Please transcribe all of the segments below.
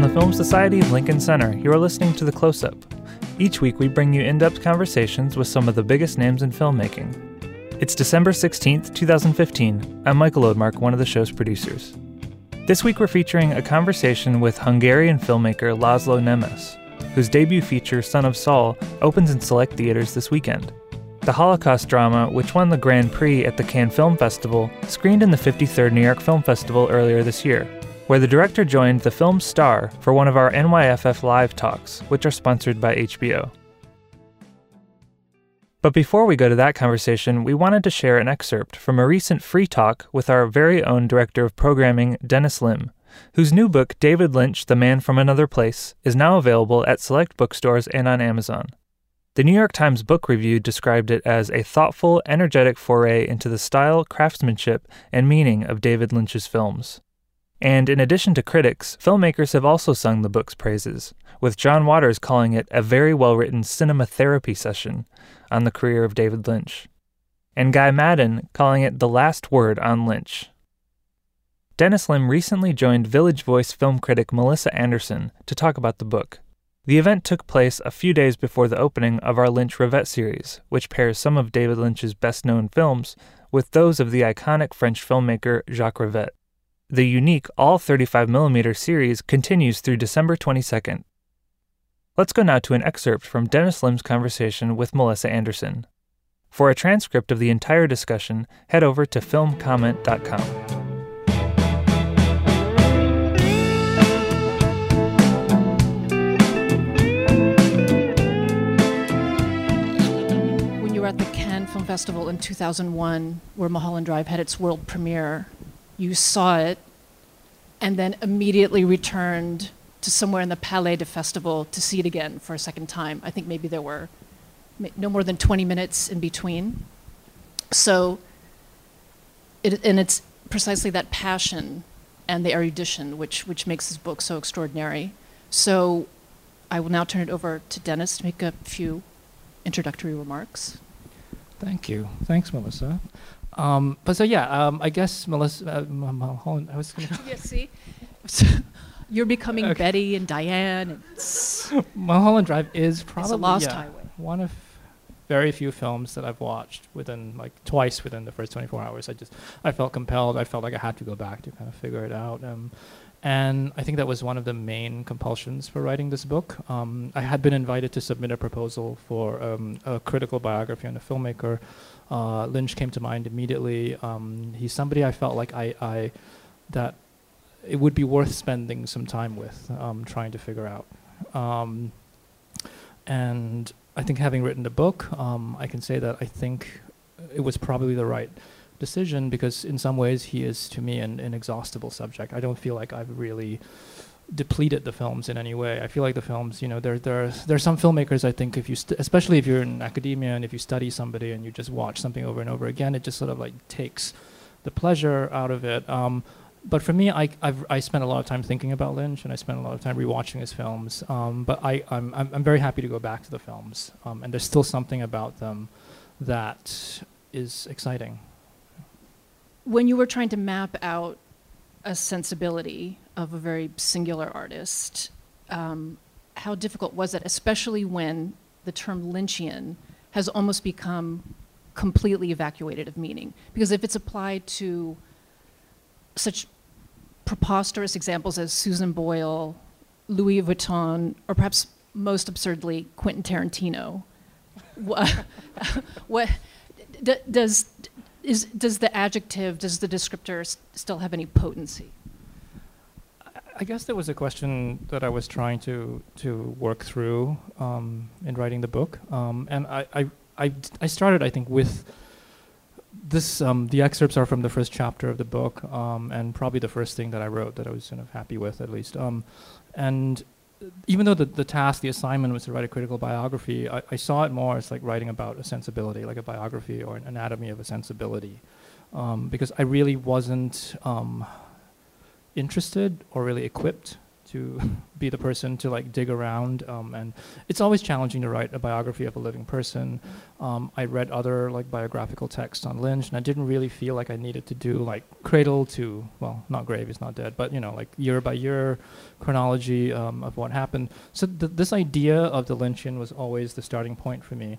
From the Film Society of Lincoln Center, you are listening to The Close Up. Each week, we bring you in depth conversations with some of the biggest names in filmmaking. It's December 16th, 2015. I'm Michael Odemark, one of the show's producers. This week, we're featuring a conversation with Hungarian filmmaker Laszlo Nemes, whose debut feature, Son of Saul, opens in select theaters this weekend. The Holocaust drama, which won the Grand Prix at the Cannes Film Festival, screened in the 53rd New York Film Festival earlier this year, where the director joined the film's star for one of our NYFF Live talks, which are sponsored by HBO. But before we go to that conversation, we wanted to share an excerpt from a recent free talk with our very own director of programming, Dennis Lim, whose new book, David Lynch, The Man from Another Place, is now available at select bookstores and on Amazon. The New York Times Book Review described it as a thoughtful, energetic foray into the style, craftsmanship, and meaning of David Lynch's films. And in addition to critics, filmmakers have also sung the book's praises, with John Waters calling it a very well written cinema therapy session on the career of David Lynch, and Guy Maddin calling it the last word on Lynch. Dennis Lim recently joined Village Voice film critic Melissa Anderson to talk about the book. The event took place a few days before the opening of our Lynch Rivette series, which pairs some of David Lynch's best known films with those of the iconic French filmmaker Jacques Rivette. The unique all 35mm series continues through December 22nd. Let's go now to an excerpt from Dennis Lim's conversation with Melissa Anderson. For a transcript of the entire discussion, head over to filmcomment.com. When you were at the Cannes Film Festival in 2001, where Mulholland Drive had its world premiere, you saw it and then immediately returned to somewhere in the Palais de Festival to see it again for a second time. I think maybe there were no more than 20 minutes in between. So, it, and it's precisely that passion and the erudition which, which makes this book so extraordinary. So, I will now turn it over to Dennis to make a few introductory remarks. Thank you. Thanks, Melissa. Um, but so yeah, um, I guess Melissa. Uh, Mulholland, I was gonna. yeah, see, you're becoming okay. Betty and Diane. And Mulholland Drive is probably lost yeah, highway. One of very few films that I've watched within like twice within the first 24 hours. I just I felt compelled. I felt like I had to go back to kind of figure it out. Um, and I think that was one of the main compulsions for writing this book. Um, I had been invited to submit a proposal for um, a critical biography on a filmmaker. Uh, Lynch came to mind immediately. Um, he's somebody I felt like I, I, that it would be worth spending some time with, um, trying to figure out. Um, and I think having written the book, um, I can say that I think it was probably the right decision because in some ways he is to me an inexhaustible subject. I don't feel like I've really depleted the films in any way. I feel like the films, you know, there there are, there are some filmmakers. I think if you, st- especially if you're in academia and if you study somebody and you just watch something over and over again, it just sort of like takes the pleasure out of it. Um, but for me, I I've, i spent a lot of time thinking about Lynch and I spent a lot of time rewatching his films. Um, but I I'm, I'm, I'm very happy to go back to the films, um, and there's still something about them that is exciting. When you were trying to map out a sensibility of a very singular artist, um, how difficult was it, especially when the term Lynchian has almost become completely evacuated of meaning? Because if it's applied to such preposterous examples as Susan Boyle, Louis Vuitton, or perhaps most absurdly, Quentin Tarantino, what, what does is does the adjective, does the descriptor st- still have any potency? I guess there was a question that I was trying to to work through um, in writing the book, um, and I, I, I I started I think with this. Um, the excerpts are from the first chapter of the book, um, and probably the first thing that I wrote that I was kind of happy with at least. Um, and even though the, the task, the assignment was to write a critical biography, I, I, saw it more as like writing about a sensibility, like a biography or an anatomy of a sensibility. Um, because I really wasn't interested or really equipped to be the person to like dig around. Um, and it's always challenging to write a biography of a living person. Um, I read other like biographical texts on Lynch, and I didn't really feel like I needed to do like cradle to well, not grave, he's not dead, but you know, like year by year chronology um, of what happened. So th- this idea of the Lynchian was always the starting point for me.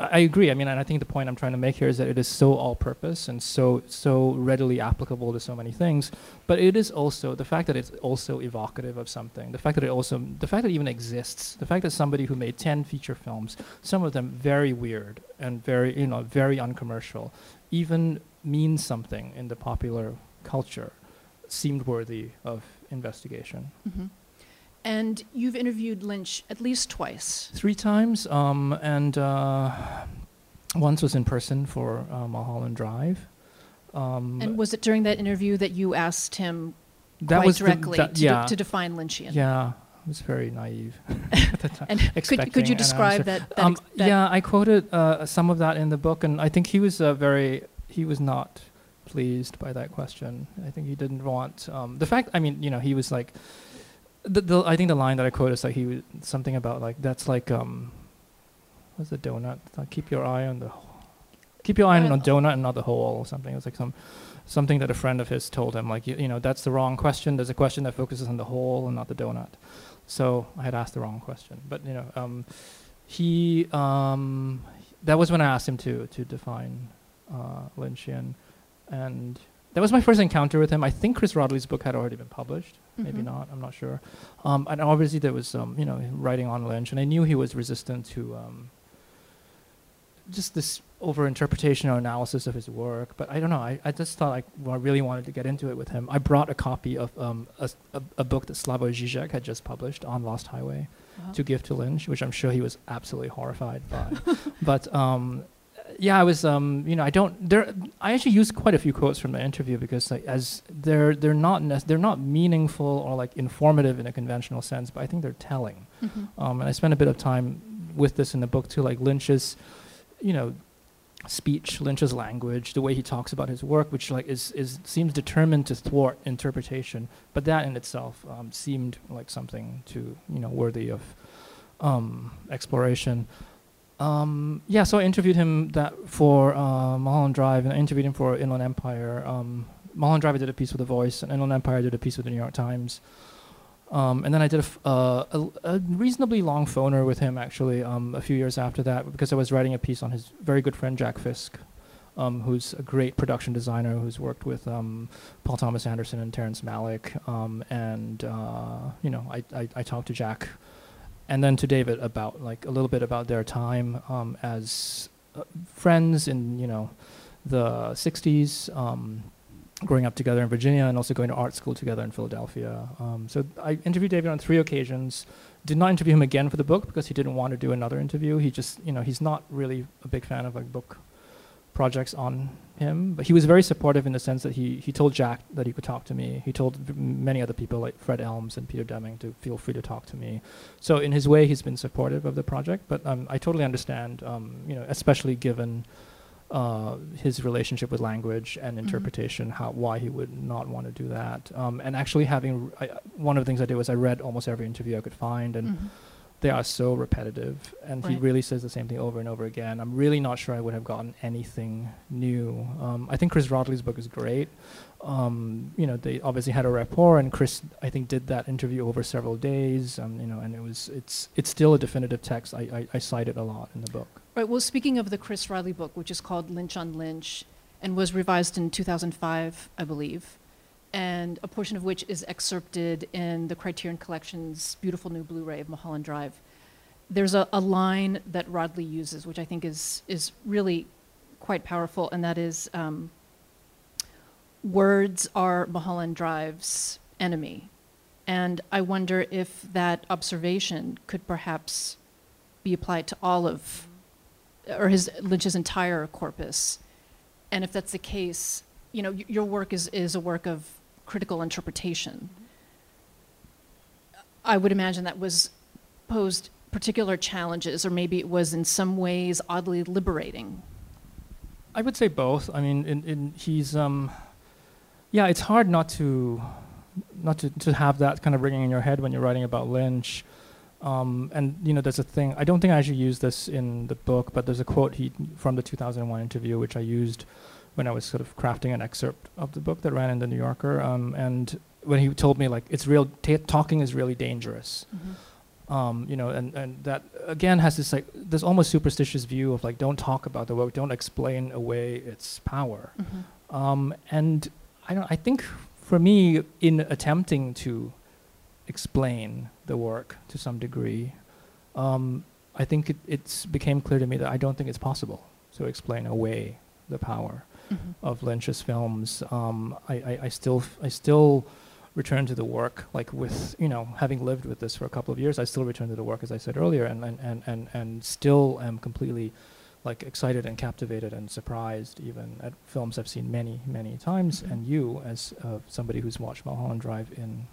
I agree. I mean, and I think the point I'm trying to make here is that it is so all-purpose and so so readily applicable to so many things. But it is also the fact that it's also evocative of something. The fact that it also the fact that it even exists. The fact that somebody who made ten feature films, some of them very weird and very you know very uncommercial, even means something in the popular culture, seemed worthy of investigation. Mm-hmm. And you've interviewed Lynch at least twice. Three times, um, and uh, once was in person for uh, Mulholland Drive. Um, and was it during that interview that you asked him quite was the- directly that- to, yeah, de- to define Lynchian? yeah, I was very naive at the time. And could, could you describe that? that, Um, that yeah, I quoted uh, some of that in the book, and I think he was uh, very he was not pleased by that question. I think he didn't want um, the fact. I mean, you know, he was like, the, the I think the line that I quoted is like he was something about like that's like um, what's the donut? Like, keep your eye on the, keep your eye on the donut and not the hole or something. It was like some something that a friend of his told him like you, you know that's the wrong question. There's a question that focuses on the hole and not the donut. So I had asked the wrong question, but you know, um, he um, that was when I asked him to to define uh, Lynchian, and that was my first encounter with him. I think Chris Rodley's book had already been published, maybe Mhm. not. I'm not sure. Um, and obviously there was um, you know writing on Lynch, and I knew he was resistant to um, just this overinterpretation or analysis of his work. But I don't know. I, I just thought I, well, I really wanted to get into it with him. I brought a copy of um, a, a- a book that Slavoj Žižek had just published on Lost Highway Uh-huh. to give to Lynch, which I'm sure he was absolutely horrified by. but um, yeah, I was, um, you know, I don't. There, I actually used quite a few quotes from the interview because, like, as they're they're not they're not meaningful or like informative in a conventional sense, but I think they're telling. Mhm. Um, and I spent a bit of time with this in the book too, like Lynch's, you know, speech, Lynch's language, the way he talks about his work, which like is, is seems determined to thwart interpretation. But that in itself um, seemed like something to you know worthy of um, exploration. Um, yeah, so I interviewed him that for uh, Mulholland Drive, and I interviewed him for Inland Empire. Um, Mulholland Drive I did a piece with The Voice, and Inland Empire I did a piece with the New York Times. Um, and then I did a, uh, a, a reasonably long phoner with him actually um, a few years after that because I was writing a piece on his very good friend Jack Fisk, um, who's a great production designer who's worked with um, Paul Thomas Anderson and Terrence Malick. And uh, you know, I, I, I talked to Jack and then to David about like a little bit about their time um, as uh, friends in you know the 60s. Um, growing up together in Virginia and also going to art school together in Philadelphia. Um, so I interviewed David on three occasions. Did not interview him again for the book because he didn't want to do another interview. He just, you know, he's not really a big fan of like book projects on him, but he was very supportive in the sense that he he told Jack that he could talk to me. He told v- many other people like Fred Elmes and Peter Deming to feel free to talk to me. So in his way, he's been supportive of the project. But um, I totally understand, um, you know, especially given uh, his relationship with language and interpretation, how why he would not want to do that. Um, and actually, having I, one of the things I did was I read almost every interview I could find, and Mhm. They are so repetitive. And he really says the same thing over and over again. I'm really not sure I would have gotten anything new. Um, I think Chris Rodley's book is great. Um, you know, they obviously had a rapport, and Chris, I think, did that interview over several days. Um, you know, and it was it's it's still a definitive text. I, I, I cite it a lot in the book. Right. Well, speaking of the Chris Riley book, which is called Lynch on Lynch, and was revised in 2005, I believe, and a portion of which is excerpted in the Criterion Collection's beautiful new Blu-ray of Mulholland Drive. There's a, a line that Rodley uses, which I think is is really quite powerful, and that is, um, "Words are Mulholland Drive's enemy," and I wonder if that observation could perhaps be applied to all of or his Lynch's entire corpus. And if that's the case, you know, your work is, is a work of critical interpretation. I would imagine that was posed particular challenges, or maybe it was in some ways oddly liberating. I would say both. I mean, in, in he's um, yeah, it's hard not to not to, to have that kind of ringing in your head when you're writing about Lynch. Um, and you know, there's a thing. I don't think I actually used this in the book, but there's a quote he from the 2001 interview which I used when I was sort of crafting an excerpt of the book that ran in the New Yorker. Um, and when he told me like it's real, talking is really dangerous. Mhm. Um, you know, and, and that again has this like this almost superstitious view of like don't talk about the work, don't explain away its power. Mhm. Um, and I don't. I think for me, in attempting to explain the work to some degree, um, I think it it's became clear to me that I don't think it's possible to explain away the power Mhm. of Lynch's films. Um, I, I, I still I still return to the work like with you know having lived with this for a couple of years. I still return to the work as I said earlier, and and and and, and still am completely like excited and captivated and surprised even at films I've seen many many times. Mhm. And you as uh, somebody who's watched Mulholland Drive in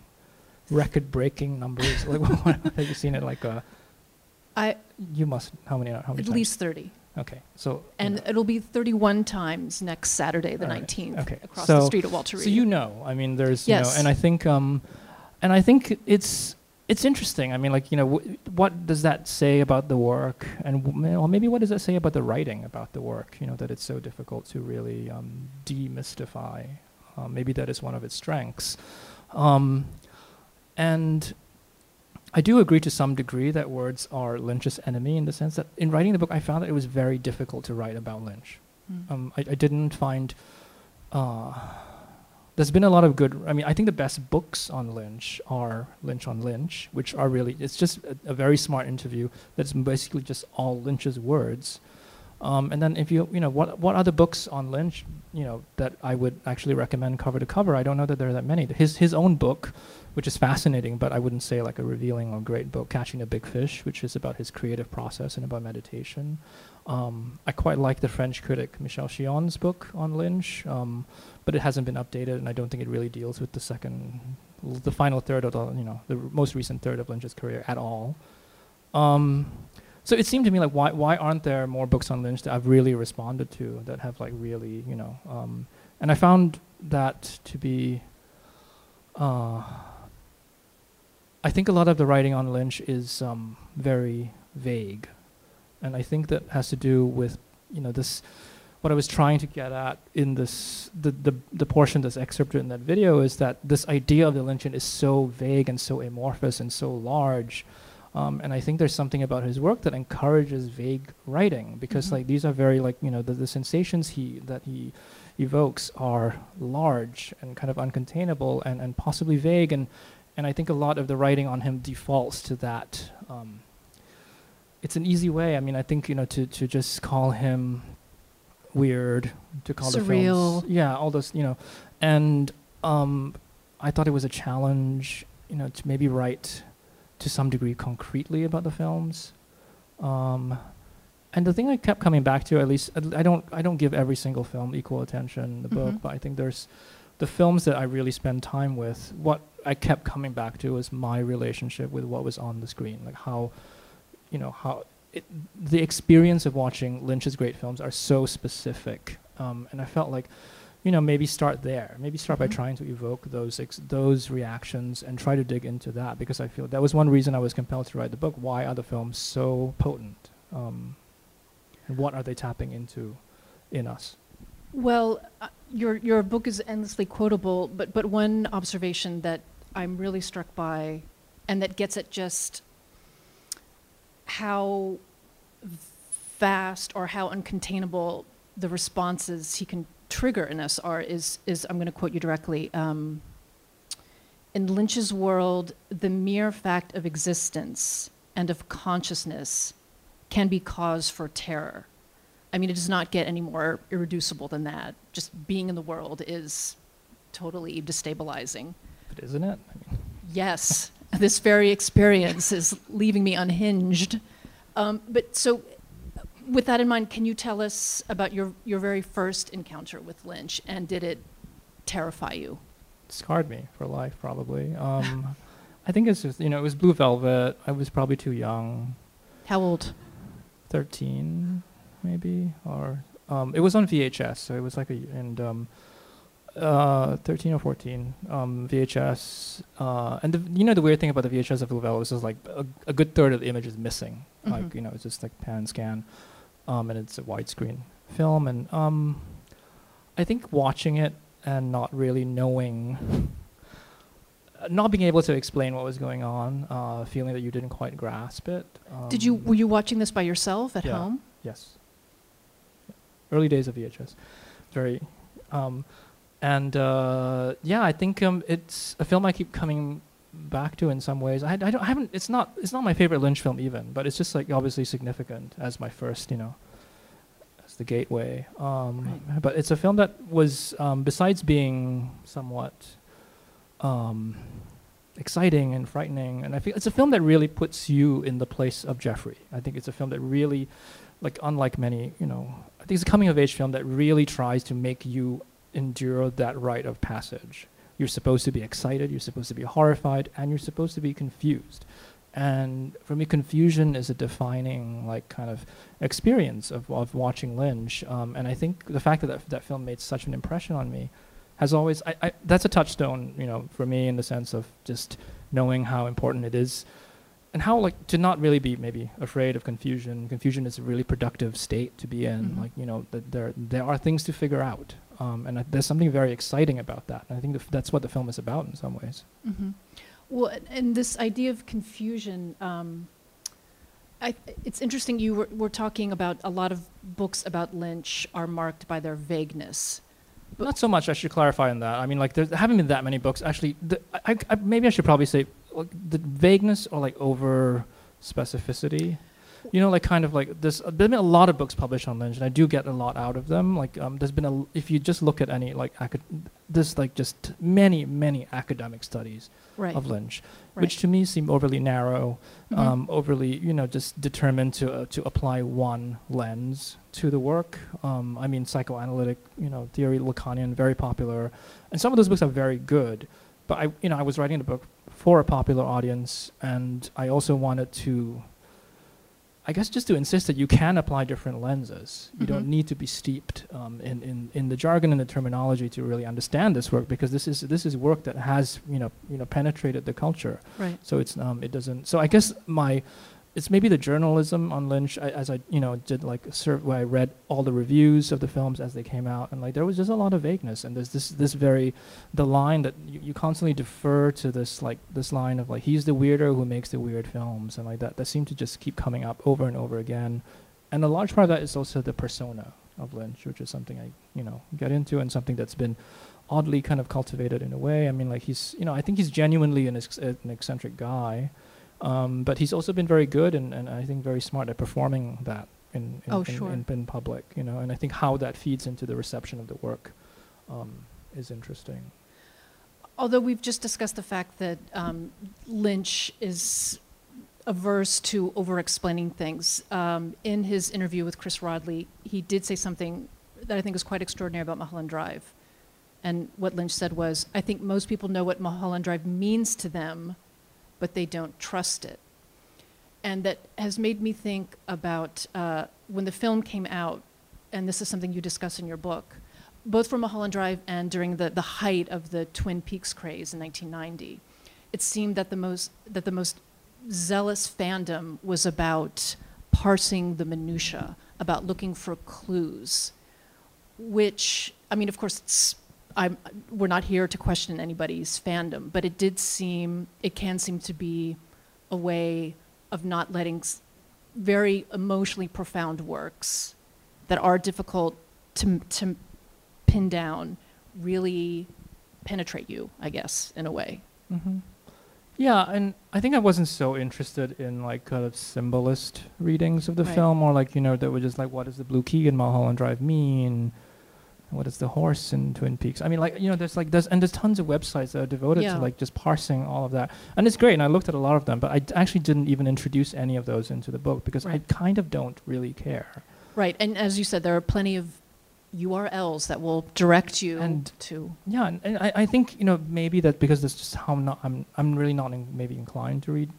record-breaking numbers, like have you seen it? Like a I you must how many how many at times? least 30. Okay so you And know. it'll be 31 times next Saturday, the right. 19th, Okay. across So- the street at Walter Reade. So you know, I mean, there's you know, Yes. and I think, um, and I think it's it's interesting. I mean, like you know, w- what does that say about the work, and w- well, maybe what does that say about the writing about the work? You know, that it's so difficult to really um, demystify. Um, maybe that is one of its strengths, um, and. I do agree to some degree that words are Lynch's enemy in the sense that in writing the book, I found that it was very difficult to write about Lynch Mm. um, I, I didn't find. Uh, there's been a lot of good. I mean, I think the best books on Lynch are Lynch on Lynch, which are really. It's just a, a very smart interview that's basically just all Lynch's words. Um, and then if you you know what what other books on Lynch you know that I would actually recommend cover to cover. I don't know that there are that many. His his own book, which is fascinating, but I wouldn't say like a revealing or great book, Catching a Big Fish, which is about his creative process and about meditation. Um, I quite like the French critic Michel Chion's book on Lynch, um, but it hasn't been updated, and I don't think it really deals with the second, the final third of the, you know, the most recent third of Lynch's career at all. Um, so it seemed to me like why why aren't there more books on Lynch that I've really responded to that have like really you know, um, and I found that to be. Uh, I think a lot of the writing on Lynch is um, very vague, and I think that has to do with you know this. What I was trying to get at in this the the, the portion that's excerpted in that video is that this idea of the Lynchian is so vague and so amorphous and so large. Um, and I think there's something about his work that encourages vague writing because Mhm. like these are very like you know the, the sensations he that he evokes are large and kind of uncontainable and, and possibly vague and and I think a lot of the writing on him defaults to that. Um, it's an easy way. I mean, I think you know to to just call him weird, to call the films, Surreal. yeah, all those you know, and um, I thought it was a challenge, you know, to maybe write to some degree concretely about the films. Um, and the thing I kept coming back to, at least I don't I don't give every single film equal attention in the book, Mhm. but I think there's the films that I really spend time with. What I kept coming back to was my relationship with what was on the screen, like how, you know, how it, the experience of watching Lynch's great films are so specific, um, and I felt like, you know, maybe start there. Maybe start by Mhm. trying to evoke those ex- those reactions and try to dig into that because I feel that was one reason I was compelled to write the book. Why are the films so potent? Um, and what are they tapping into in us? Well, uh, your your book is endlessly quotable, but but one observation that I'm really struck by, and that gets at just how vast or how uncontainable the responses he can trigger in us are is is I'm going to quote you directly. Um, in Lynch's world, the mere fact of existence and of consciousness can be cause for terror. I mean, it does not get any more irreducible than that. Just being in the world is totally destabilizing. Isn't it? I mean, Yes, this very experience is leaving me unhinged. Um, but so, with that in mind, can you tell us about your, your very first encounter with Lynch, and did it terrify you? scarred me for life, probably. Um, I think it's just you know it was Blue Velvet. I was probably too young, How old? thirteen, maybe, or um, it was on VHS, so it was like a and um, uh, 13 or 14 um, VHS. Uh, and the, you know the weird thing about the VHS of Lavelle is like a, a good third of the image is missing. Like Mhm. you know it's just like pan scan, um, and it's a widescreen film. And um, I think watching it and not really knowing, not being able to explain what was going on, uh, feeling that you didn't quite grasp it. Did you um, were you watching this by yourself at yeah. home? Yes. Early days of VHS, very, um, and uh, yeah, I think um, it's a film I keep coming back to in some ways. I, I don't I haven't. It's not it's not my favorite Lynch film even, but it's just like obviously significant as my first, you know, as the gateway. Um, But it's a film that was um, besides being somewhat. Um, exciting and frightening and i feel it's a film that really puts you in the place of jeffrey i think it's a film that really like unlike many you know i think it's a coming of age film that really tries to make you endure that rite of passage. You're supposed to be excited you're supposed to be horrified and you're supposed to be confused. And for me confusion is a defining like kind of experience of, of watching lynch um, and i think the fact that, that that film made such an impression on me has always I, I that's a touchstone you know for me in the sense of just knowing how important it is and how like to not really be maybe afraid of confusion. Confusion is a really productive state to be in. Mhm. like you know that there there are things to figure out um, and there's something very exciting about that. And i think that's what the film is about in some ways. Hmm Well, and- and this idea of confusion, um, I, it's interesting. You were, were talking about a lot of books about Lynch are marked by their vagueness. But- not so much i should clarify on that. I mean like there haven't been that many books. Actually the, I, I, maybe i should probably say like, the vagueness or like over specificity you know like kind of like this there's been a lot of books published on lynch and i do get a lot out of them like um, there's been a if you just look at any like acad- there's like just many many academic studies Right. of lynch right. which to me seem overly narrow Mhm. um, overly, you know, just determined to uh, to apply one lens to the work. Um, I mean, psychoanalytic, you know, theory, Lacanian, very popular, and some of those books are very good. But I, you know, I was writing the book for a popular audience, and I also wanted to, I guess, just to insist that you can apply different lenses. You don't Mhm. need to be steeped um, in, in in the jargon and the terminology to really understand this work, because this is this is work that has, you know, you know, penetrated the culture. right. So it's um it doesn't. So I guess my it's maybe the journalism on Lynch I, as I you know did like sur- where I read all the reviews of the films as they came out and like there was just a lot of vagueness and there's this this very the line that you, you constantly defer to this like this line of like he's the weirdo who makes the weird films and like that that seemed to just keep coming up over and over again and a large part of that is also the persona of Lynch which is something I you know get into and something that's been oddly kind of cultivated in a way. I mean, like he's, you know, I think he's genuinely an, ex- an eccentric guy, um, but he's also been very good and, and I think very smart at performing that in in, Oh, in, sure. in, in public, you know. And I think how that feeds into the reception of the work um, is interesting. Although we've just discussed the fact that um, Lynch is averse to over-explaining things. Um, in his interview with Chris Rodley, he did say something that I think is quite extraordinary about Mulholland Drive. And what Lynch said was, I think most people know what Mulholland Drive means to them, but they don't trust it. And that has made me think about uh, when the film came out, and this is something you discuss in your book, both for Mulholland Drive and during the, the height of the Twin Peaks craze in 1990, it seemed that the most that the most zealous fandom was about parsing the minutia, about looking for clues, which I mean, of course, it's, I'm, we're not here to question anybody's fandom, but it did seem it can seem to be a way of not letting s- very emotionally profound works that are difficult to to pin down really penetrate you, I guess, in a way. Mm-hmm. Yeah, and I think I wasn't so interested in like kind of symbolist readings of the Right. film, or like you know that were just like, what does the blue key in Mulholland Drive mean? What is the horse in Twin Peaks? I mean, like you know, there's like there's and there's tons of websites that are devoted Yeah. to like just parsing all of that, and it's great. And I looked at a lot of them, but I d- actually didn't even introduce any of those into the book because Right. I kind of don't really care. Right, and as you said, there are plenty of URLs that will direct you And- to. Yeah, and, and I, I think you know maybe that because that's just how I'm not I'm I'm really not in, maybe inclined to read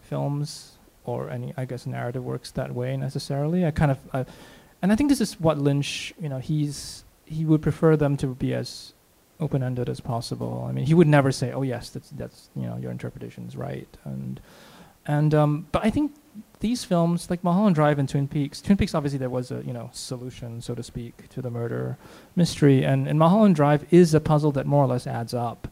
films or any I guess narrative works that way necessarily. I kind of uh, and I think this is what Lynch you know he's he would prefer them to be as open-ended as possible. I mean, he would never say, "Oh yes, that's that's you know your interpretation is right," and and um, but I think these films, like Mulholland Drive and Twin Peaks, Twin Peaks obviously there was a you know solution, so to speak, to the murder mystery, and, and Mulholland Drive is a puzzle that more or less adds up.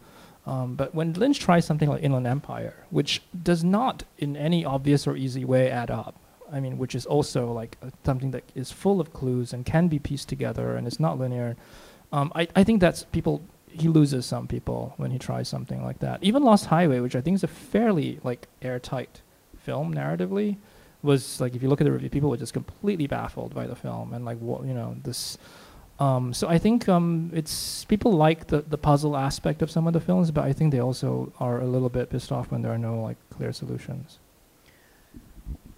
Um, but when Lynch tries something like Inland Empire, which does not in any obvious or easy way add up, I mean, which is also like uh, something that is full of clues and can be pieced together and it's not linear. Um, I, I think that's people he loses some people when he tries something like that. Even Lost Highway, which I think is a fairly like airtight film narratively, was like if you look at the review, people were just completely baffled by the film and like what you know this. Um, so I think um, it's people like the the puzzle aspect of some of the films, but I think they also are a little bit pissed off when there are no like clear solutions.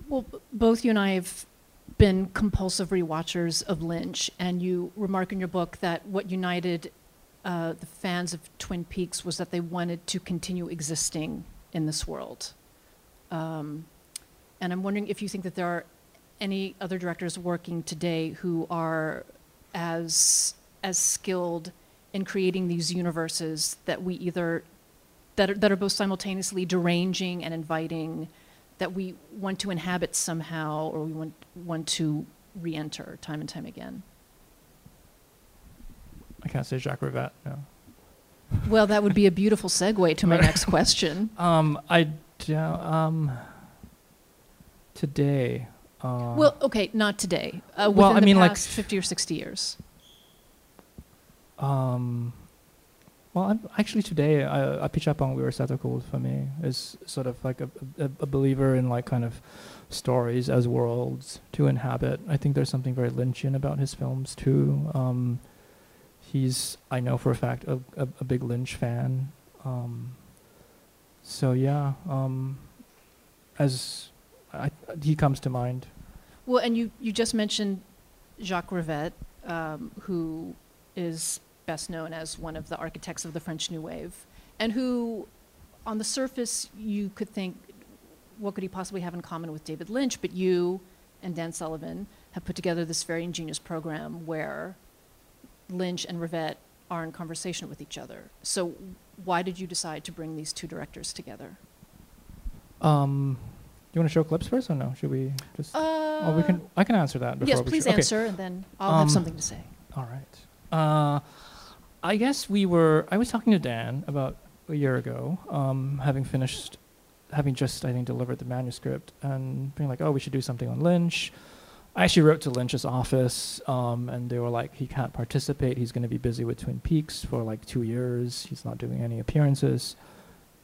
Well, both you and I have been compulsive rewatchers of Lynch, and you remark in your book that what united uh, the fans of Twin Peaks was that they wanted to continue existing in this world. Um, and I'm wondering if you think that there are any other directors working today who are as as skilled in creating these universes that we either that are, that are both simultaneously deranging and inviting that we want to inhabit somehow or we want want to re-enter time and time again. I can't say Jacques Rivette. No. Well, that would be a beautiful segue to my next question. Um, I do, um today. Uh, Well, okay, not today. Uh, Well, I the mean, like, 50 or 60 years. Um, well, actually, today I'm, actually today, uh, Apichatpong Weerasethakul for me is sort of like a, a, a believer in like kind of stories as worlds to inhabit. I think there's something very Lynchian about his films too. Um, he's, I know for a fact, a, a, a big Lynch fan. Um, so yeah, um, as I, he comes to mind. Well, and you, you just mentioned Jacques Rivette, um, who is best known as one of the architects of the French New Wave, and who, on the surface, you could think, what could he possibly have in common with David Lynch? But you and Dan Sullivan have put together this very ingenious program where Lynch and Rivette are in conversation with each other. So, why did you decide to bring these two directors together? Um, Do you want to show clips first or no? Should we just? Uh, oh, we can. I can answer that. Before yes, we please show- okay. answer, and then I'll Um, have something to say. All right. Uh, I guess we were. I was talking to Dan about a year ago, um, having finished, having just I think delivered the manuscript, and being like, "Oh, we should do something on Lynch." I actually wrote to Lynch's office, um, and they were like, "He can't participate. He's going to be busy with Twin Peaks for like two years. He's not doing any appearances,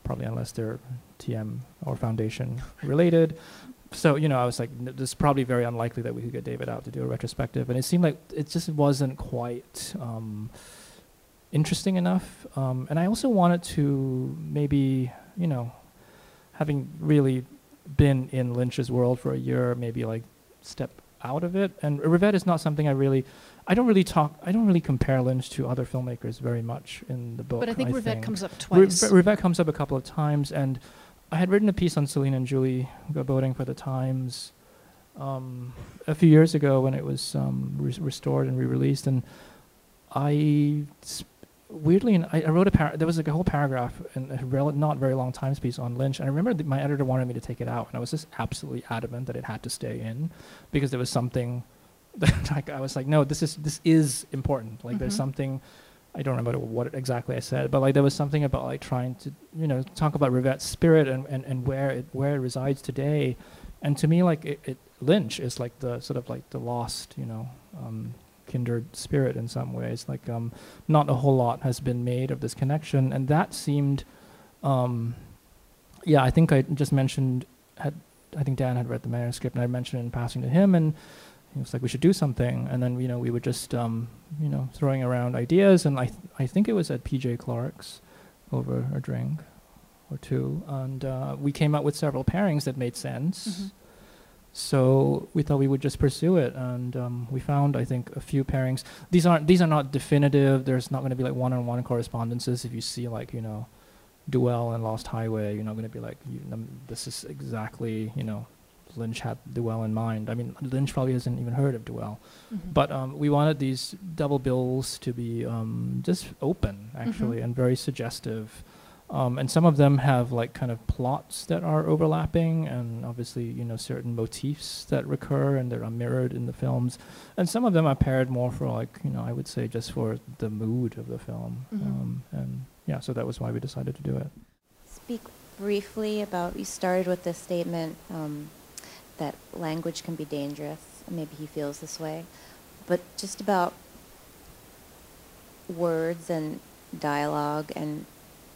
probably unless they're TM or Foundation related." so you know, I was like, this is probably very unlikely that we could get David out to do a retrospective, and it seemed like it just wasn't quite um, interesting enough. Um, and I also wanted to maybe, you know, having really been in Lynch's world for a year, maybe like step out of it. And Rivette is not something I really, I don't really talk, I don't really compare Lynch to other filmmakers very much in the book. But I think Rivette think. comes up twice. Rivette comes up a couple of times, and I had written a piece on Celine and Julie Go Boating for the Times um, a few years ago when it was um, re- restored and re-released, and I sp- weirdly I, I wrote a par- there was like a whole paragraph in a rel- not very long Times piece on Lynch, and I remember that my editor wanted me to take it out, and I was just absolutely adamant that it had to stay in because there was something that like I was like, no, this is this is important. Like there's Mhm. something. I don't remember what exactly I said, but like there was something about like trying to, you know, talk about Rivette's spirit and, and, and where it where it resides today, and to me like it, it Lynch is like the sort of like the lost, you know, um, kindred spirit in some ways. Like um, not a whole lot has been made of this connection, and that seemed, um, yeah, I think I just mentioned had I think Dan had read the manuscript, and I mentioned in passing to him, and he was like, "We should do something." And then you know we were just um, you know throwing around ideas, and I th- I think it was at PJ Clarke's over a drink or two, and uh, we came up with several pairings that made sense. Mhm. So we thought we would just pursue it, and um, we found, I think, a few pairings. These aren't these are not definitive. There's not going to be like one-on-one correspondences. If you see like you know, Duelle and Lost Highway, you're not going to be like, you, um, this is exactly you know, Lynch had Duelle in mind. I mean, Lynch probably hasn't even heard of Duelle, Mhm. but um, we wanted these double bills to be um, just open, actually, Mhm. and very suggestive. Um, and some of them have like kind of plots that are overlapping, and obviously, you know, certain motifs that recur and that are mirrored in the films. And some of them are paired more for like, you know, I would say just for the mood of the film. Mhm. Um, and yeah, so that was why we decided to do it. Speak briefly about, you started with this statement um, that language can be dangerous. Maybe he feels this way. But just about words and dialogue and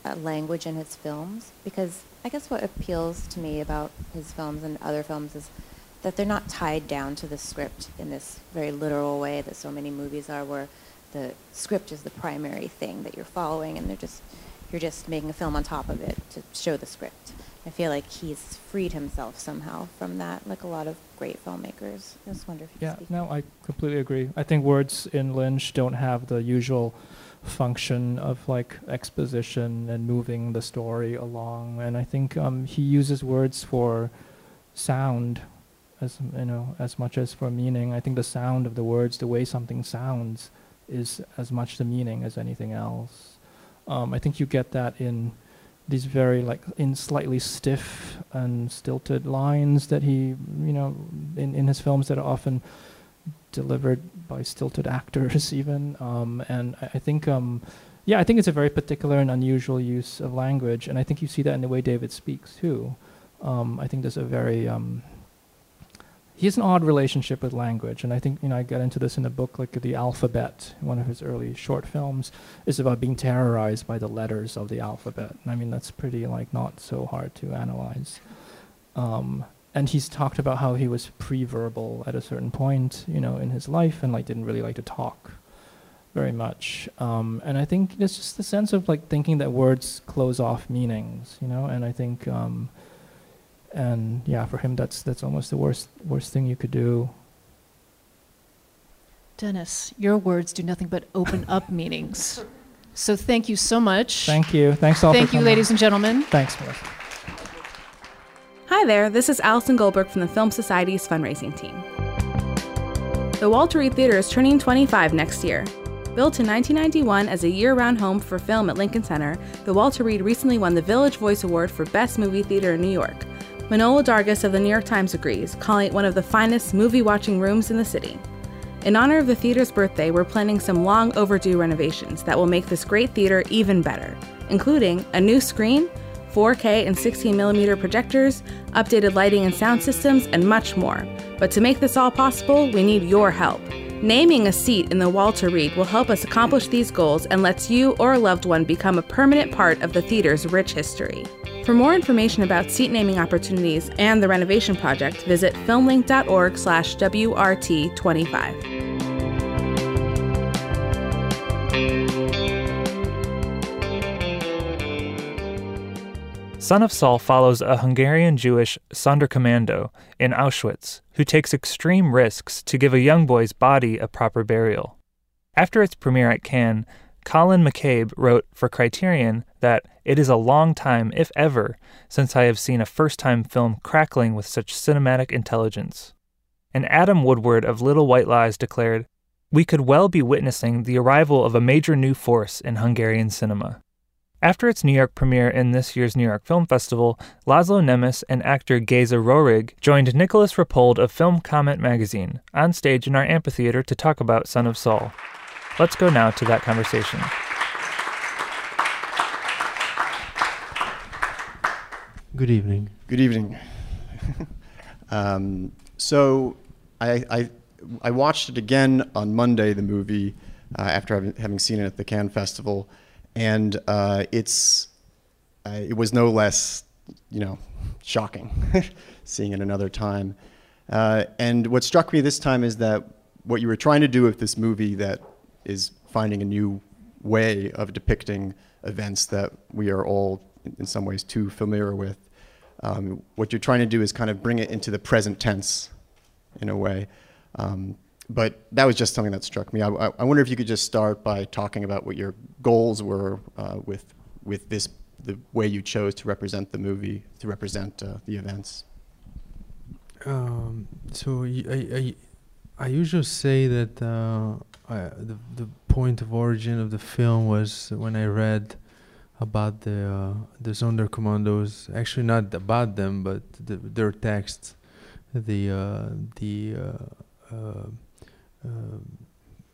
uh, language in his films, because I guess what appeals to me about his films and other films is that they're not tied down to the script in this very literal way that so many movies are, where the script is the primary thing that you're following, and they're just you're just making a film on top of it to show the script. I feel like he's freed himself somehow from that, like a lot of great filmmakers. I just wonder if you Yeah, no, I completely agree. I think words in Lynch don't have the usual function of like exposition and moving the story along, and I think um, he uses words for sound as you know as much as for meaning. I think the sound of the words, the way something sounds, is as much the meaning as anything else. Um, I think you get that in these very like in slightly stiff and stilted lines that he you know in, in his films that are often delivered by stilted actors even um, and I, I think um, yeah I think it's a very particular and unusual use of language and I think you see that in the way David speaks too um, I think there's a very um, he has an odd relationship with language and I think you know I get into this in the book like the alphabet one of his early short films is about being terrorized by the letters of the alphabet. And I mean, that's pretty like not so hard to analyze. Um, and he's talked about how he was pre-verbal at a certain point, you know, in his life, and like didn't really like to talk very much. Um, and I think it's just the sense of like thinking that words close off meanings, you know. And I think, um, and yeah, for him, that's that's almost the worst worst thing you could do. Dennis, your words do nothing but open up meanings. So thank you so much. Thank you. Thanks all. for Thank you, ladies and gentlemen. Thanks, Melissa. Hi there, this is Allison Goldberg from the Film Society's fundraising team. The Walter Reade Theater is turning 25 next year. Built in 1991 as a year round home for film at Lincoln Center, the Walter Reade recently won the Village Voice Award for Best Movie Theater in New York. Manohla Dargis of the New York Times agrees, calling it one of the finest movie watching rooms in the city. In honor of the theater's birthday, we're planning some long overdue renovations that will make this great theater even better, including a new screen, 4K and 16mm projectors, updated lighting and sound systems, and much more. But to make this all possible, we need your help. Naming a seat in the Walter Reade will help us accomplish these goals and lets you or a loved one become a permanent part of the theater's rich history. For more information about seat naming opportunities and the renovation project, visit filmlinc.org/wrt25. Son of Saul follows a Hungarian Jewish Sonderkommando in Auschwitz who takes extreme risks to give a young boy's body a proper burial. After its premiere at Cannes, Colin MacCabe wrote for Criterion that it is a long time, if ever, since I have seen a first time film crackling with such cinematic intelligence. And Adam Woodward of Little White Lies declared, We could well be witnessing the arrival of a major new force in Hungarian cinema. After its New York premiere in this year's New York Film Festival, Laszlo Nemes and actor Geza Rohrig joined Nicolas Rapold of Film Comment magazine on stage in our amphitheater to talk about Son of Saul. Let's go now to that conversation. Good evening. Good evening. um, so I, I, I watched it again on Monday, the movie, uh, after having, having seen it at the Cannes Festival, and uh, it's uh, it was no less, you know, shocking seeing it another time. Uh, and what struck me this time is that what you were trying to do with this movie that is finding a new way of depicting events that we are all in some ways too familiar with. Um, what you're trying to do is kind of bring it into the present tense in a way. Um, but that was just something that struck me. I, I, I, wonder if you could just start by talking about what your goals were uh, with, with this, the way you chose to represent the movie, to represent uh, the events. Um, so I usually say that uh, I, the the point of origin of the film was when I read about the uh, the Sonderkommandos. Actually, not about them, but the, their texts, the uh, the uh,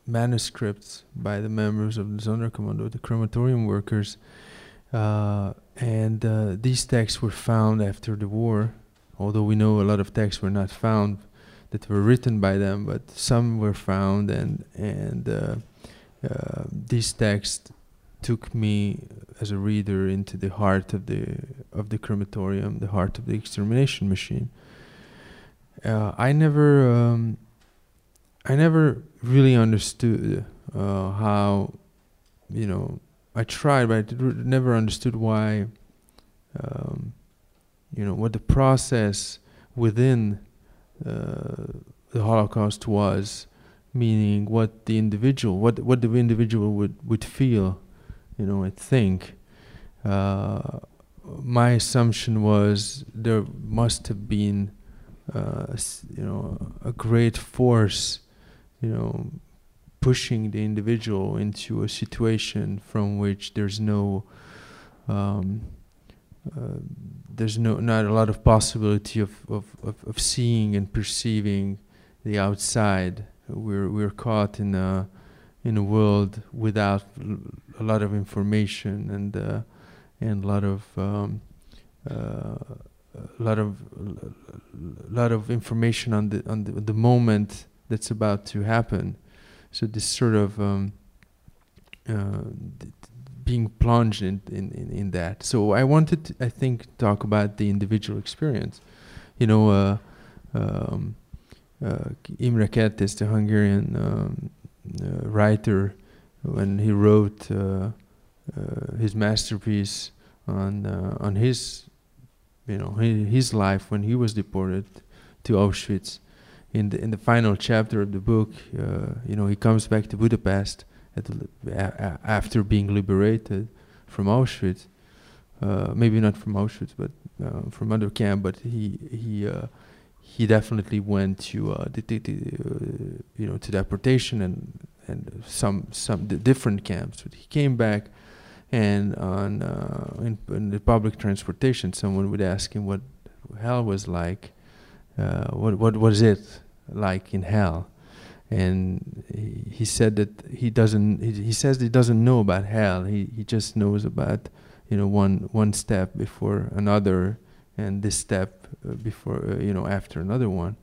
manuscripts by the members of the Sonderkommando, the crematorium workers, uh, and uh, these texts were found after the war. Although we know a lot of texts were not found that were written by them, but some were found, and and uh, uh, these texts took me as a reader into the heart of the of the crematorium, the heart of the extermination machine. Uh, I never, um, I never really understood uh, how, you know, I tried, but I did, never understood why, um, you know, what the process within uh, the Holocaust was, meaning what the individual, what what the individual would would feel, you know, and think. Uh, my assumption was there must have been, uh, you know, a great force, you know, pushing the individual into a situation from which there's no, um, uh, there's no not a lot of possibility of, of, of, of seeing and perceiving the outside. We're we're caught in a in a world without a lot of information and uh, and a lot of um, uh, a lot of a lot of information on the on the, the moment that's about to happen. So this sort of um, uh, being plunged in, in, in, in, that. So I wanted, to, I think, talk about the individual experience. You know, uh, um, uh, Imre Kertész, the Hungarian um, uh, writer, when he wrote uh, uh, his masterpiece on uh, on his, you know, his, his life when he was deported to Auschwitz. In the in the final chapter of the book, you know, he comes back to Budapest after being liberated from Auschwitz. Uh, maybe not from Auschwitz, but uh, from other camp. But he he uh, he definitely went to uh, the, the, the, uh, you know to deportation and and some some different camps. But he came back, and on uh, in, in, the public transportation, someone would ask him what hell was like. what what was it like in hell? and he, said that he doesn't he, he says he doesn't know about hell. He he just knows about you know one one step before another and this step uh, before uh, you know after another one.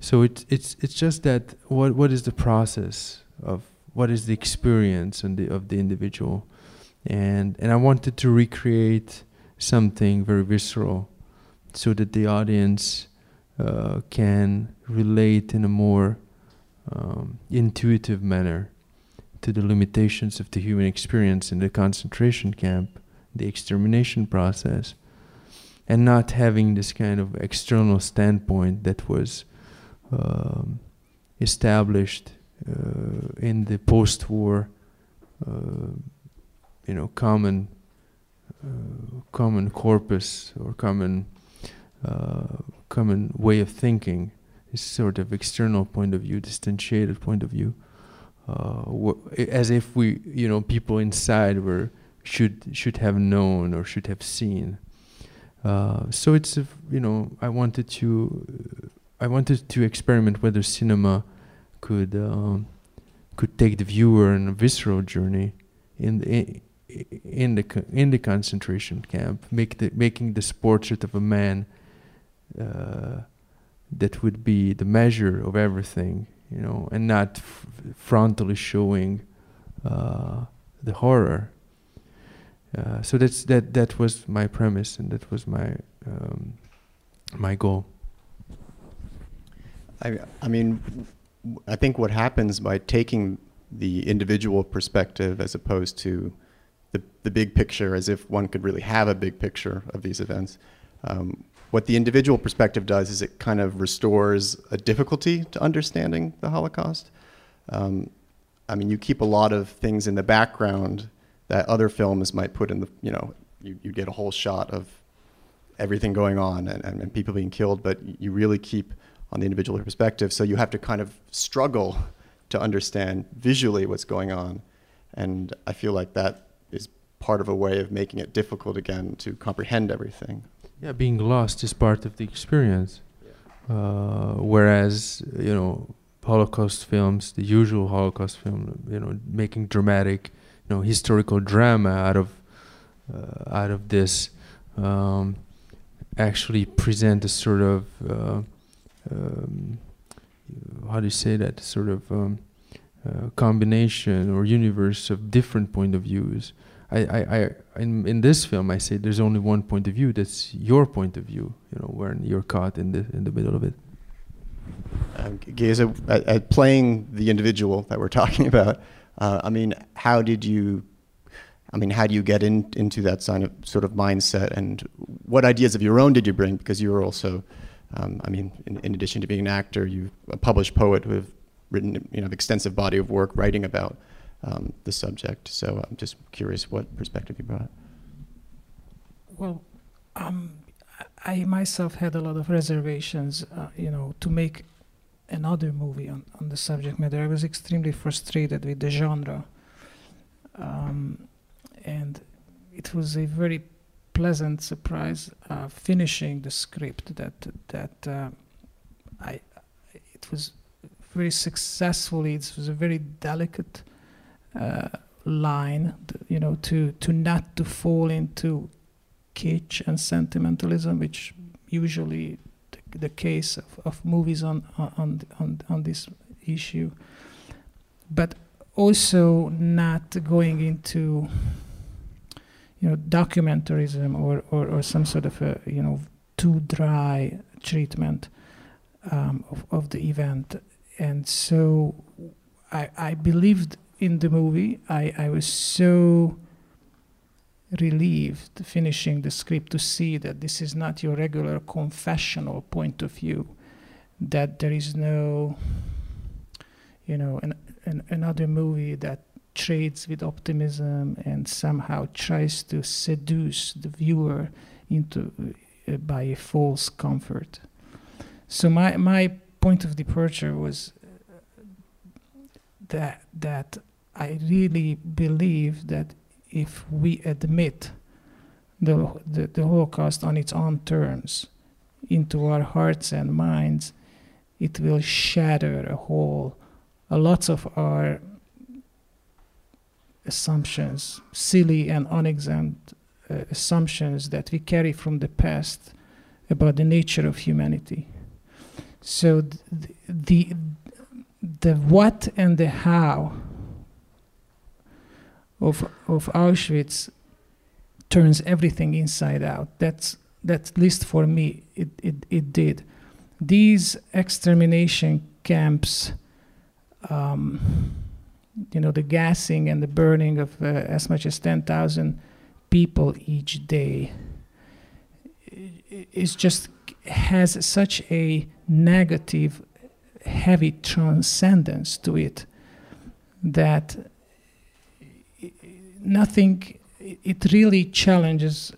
So it's it's it's just that what what is the process of what is the experience and the, of the individual? And and I wanted to recreate something very visceral so that the audience uh, can relate in a more um, intuitive manner to the limitations of the human experience in the concentration camp, the extermination process, and not having this kind of external standpoint that was um, established uh, in the post-war, uh, you know, common uh, common corpus or common common way of thinking this sort of external point of view, distantiated point of view, uh, as if we, you know, people inside were should should have known or should have seen. Uh, so it's a, you know I wanted to I wanted to experiment whether cinema could um, could take the viewer on a visceral journey in the in the in the concentration camp, make the making this portrait of a man. Uh, that would be the measure of everything, you know, and not frontally showing uh, the horror. Uh, so that's that. That was my premise, and that was my um, my goal. I I mean, I think what happens by taking the individual perspective as opposed to the the big picture, as if one could really have a big picture of these events. Um, what the individual perspective does is it kind of restores a difficulty to understanding the Holocaust. Um, I mean, you keep a lot of things in the background that other films might put in the, you know, you, you get a whole shot of everything going on and, and, and people being killed, but you really keep on the individual perspective. So you have to kind of struggle to understand visually what's going on. And I feel like that is part of a way of making it difficult again to comprehend everything. Yeah, being lost is part of the experience. Uh, whereas, you know, Holocaust films, the usual Holocaust film, you know, making dramatic, you know, historical drama out of uh, out of this, um, actually present a sort of uh, um, how do you say that sort of um, uh, combination or universe of different point of views. I, I, I in, in this film I say there's only one point of view. That's your point of view you know when you're caught in the in the middle of it. Um, Geza, at, at playing the individual that we're talking about uh, I mean how did you I mean how do you get in, into that of, sort of mindset? And what ideas of your own did you bring? Because you were also um, I mean in, in addition to being an actor you a published poet who have written you know an extensive body of work writing about um, the subject. So I'm just curious what perspective you brought. Well, um, I myself had a lot of reservations, uh, you know, to make another movie on, on the subject matter. I was extremely frustrated with the genre. Um, and it was a very pleasant surprise uh, finishing the script that that uh, I it was very successfully it was a very delicate line, you know, to to not to fall into kitsch and sentimentalism, which usually the, the case of, of movies on on on on this issue, but also not going into you know documentarism or, or, or some sort of a you know too dry treatment um, of, of the event. And so I, I believed in the movie. I, I was so relieved finishing the script to see that this is not your regular confessional point of view, that there is no, you know, an, an, another movie that trades with optimism and somehow tries to seduce the viewer into uh, by a false comfort. So my my point of departure was uh, that that I really believe that if we admit the, the, the Holocaust on its own terms into our hearts and minds, it will shatter a whole, a lots of our assumptions, silly and unexamined uh, assumptions that we carry from the past about the nature of humanity. So th- the, the what and the how of of Auschwitz turns everything inside out. That's that at least for me it, it, it did. These extermination camps, um, you know, the gassing and the burning of uh, as much as 10,000 people each day, is just has such a negative, heavy transcendence to it that nothing it really challenges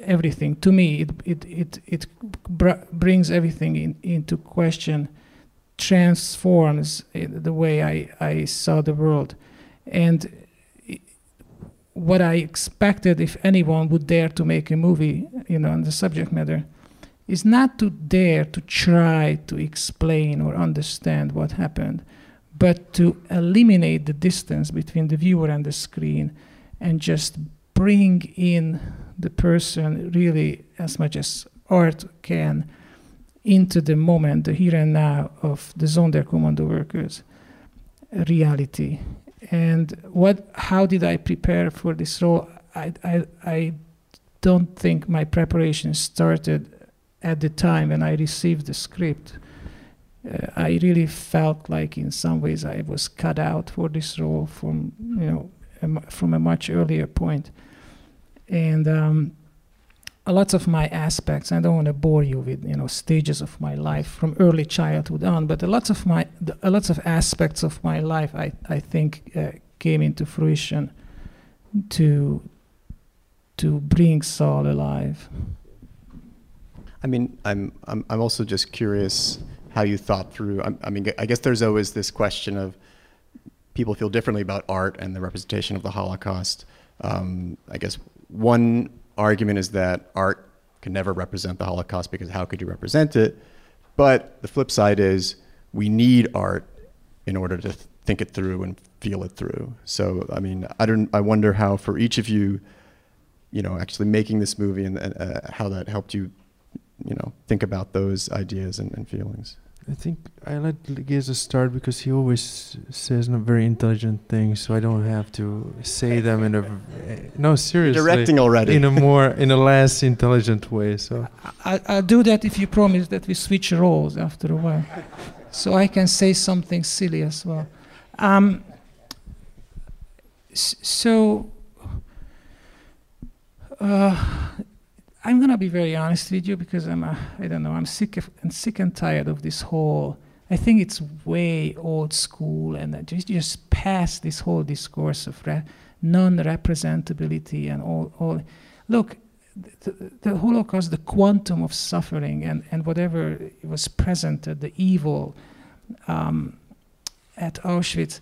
everything. To me it it it, it br- brings everything in, into question transforms eh, the way I, I saw the world. And eh, what I expected if anyone would dare to make a movie you know on the subject matter is not to dare to try to explain or understand what happened but to eliminate the distance between the viewer and the screen and just bring in the person really as much as art can into the moment, the here and now of the Sonderkommando workers reality. And what? How did I prepare for this role? I, I, I don't think my preparation started at the time when I received the script. Uh, I really felt like, in some ways, I was cut out for this role from you know from a much earlier point. And um, a lot of my aspects, I don't want to bore you with you know stages of my life from early childhood on, but a lot of my a lot of aspects of my life I I think uh, came into fruition to to bring Saul alive. I mean, I'm, I'm, I'm also just curious how you thought through. I, I mean, I guess there's always this question of people feel differently about art and the representation of the Holocaust. Um, I guess one argument is that art can never represent the Holocaust because how could you represent it? But the flip side is we need art in order to th- think it through and feel it through. So, I mean, I don't. I wonder how for each of you, you know, actually making this movie and, uh, how that helped you, you know, think about those ideas and, and feelings. I think I let Geza start because he always says no very intelligent things, so I don't have to say them in a no seriously You're directing already in a more in a less intelligent way. So I, I'll do that if you promise that we switch roles after a while, so I can say something silly as well. Um, so. Uh, I'm gonna be very honest with you because I'm a, I don't know I'm sick of, I'm sick and tired of this whole. I think it's way old school and just just past this whole discourse of re- non-representability and all all. Look, the, the, Holocaust, the quantum of suffering and and whatever was presented, the evil um, at Auschwitz,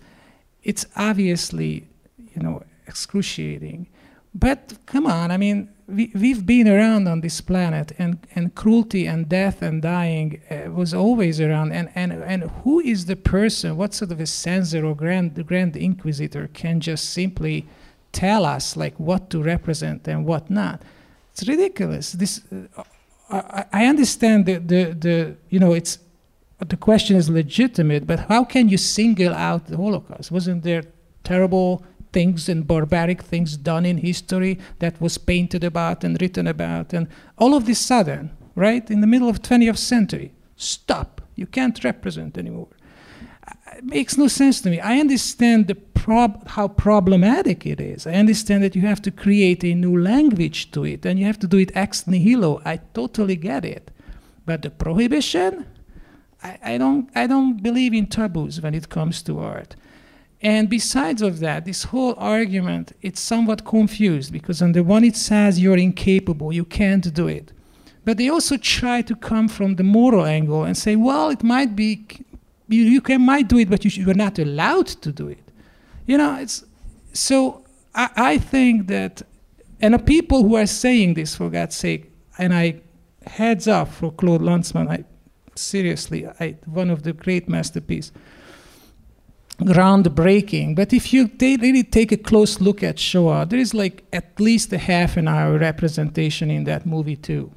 it's obviously you know excruciating. But come on, I mean, we, we've been around on this planet, and, and cruelty and death and dying uh, was always around. And, and, and who is the person, what sort of a censor or grand, grand inquisitor can just simply tell us like what to represent and what not? It's ridiculous. This, uh, I, I understand the, the, the, you know, it's, the question is legitimate, but how can you single out the Holocaust? Wasn't there terrible things and barbaric things done in history that was painted about and written about and all of this sudden right in the middle of 20th century stop. You can't represent anymore. It makes no sense to me. I understand the prob- how problematic it is. I understand that you have to create a new language to it and you have to do it ex nihilo. I totally get it. But the prohibition? I, I don't i don't believe in taboos when it comes to art and besides of that, this whole argument, it's somewhat confused because on the one it says you're incapable, you can't do it. But they also try to come from the moral angle and say, well, it might be, you, you can, might do it, but you, you're not allowed to do it. You know, it's, so I, I think that, and the people who are saying this, for God's sake, and I, heads up for Claude Lanzmann, I, seriously, I, one of the great masterpieces groundbreaking. But if you really take a close look at Shoah, there is like at least a half an hour representation in that movie too.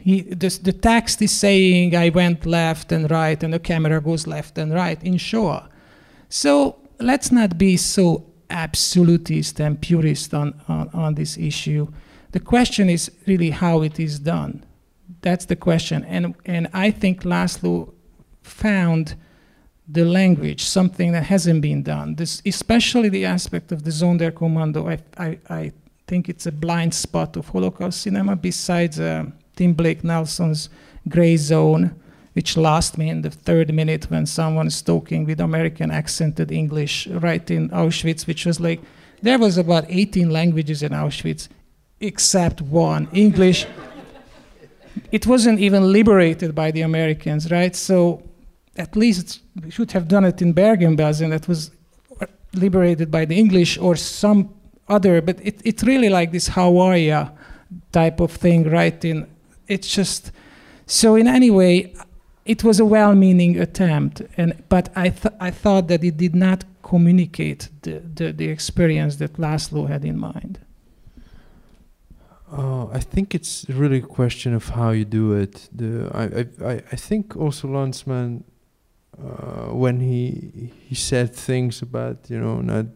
He, this, the text is saying I went left and right, and the camera goes left and right in Shoah. So let's not be so absolutist and purist on, on, on this issue. The question is really how it is done. That's the question. And, and I think Laszlo found the language, something that hasn't been done. This, especially the aspect of the Sonderkommando, I, I, I think it's a blind spot of Holocaust cinema, besides uh, Tim Blake Nelson's Gray Zone, which lost me in the third minute when someone is talking with American accented English right in Auschwitz, which was like, there was about 18 languages in Auschwitz, except one, English. it wasn't even liberated by the Americans, right? So at least should have done it in Bergen-Belsen that was liberated by the English or some other, but it, it's really like this Hawaii type of thing, right? In it's just so in any way, it was a well-meaning attempt, and but I th- I thought that it did not communicate the, the, the experience that Laszlo had in mind. Uh, I think it's really a question of how you do it. The I I I think also Lanzmann uh, when he he said things about you know not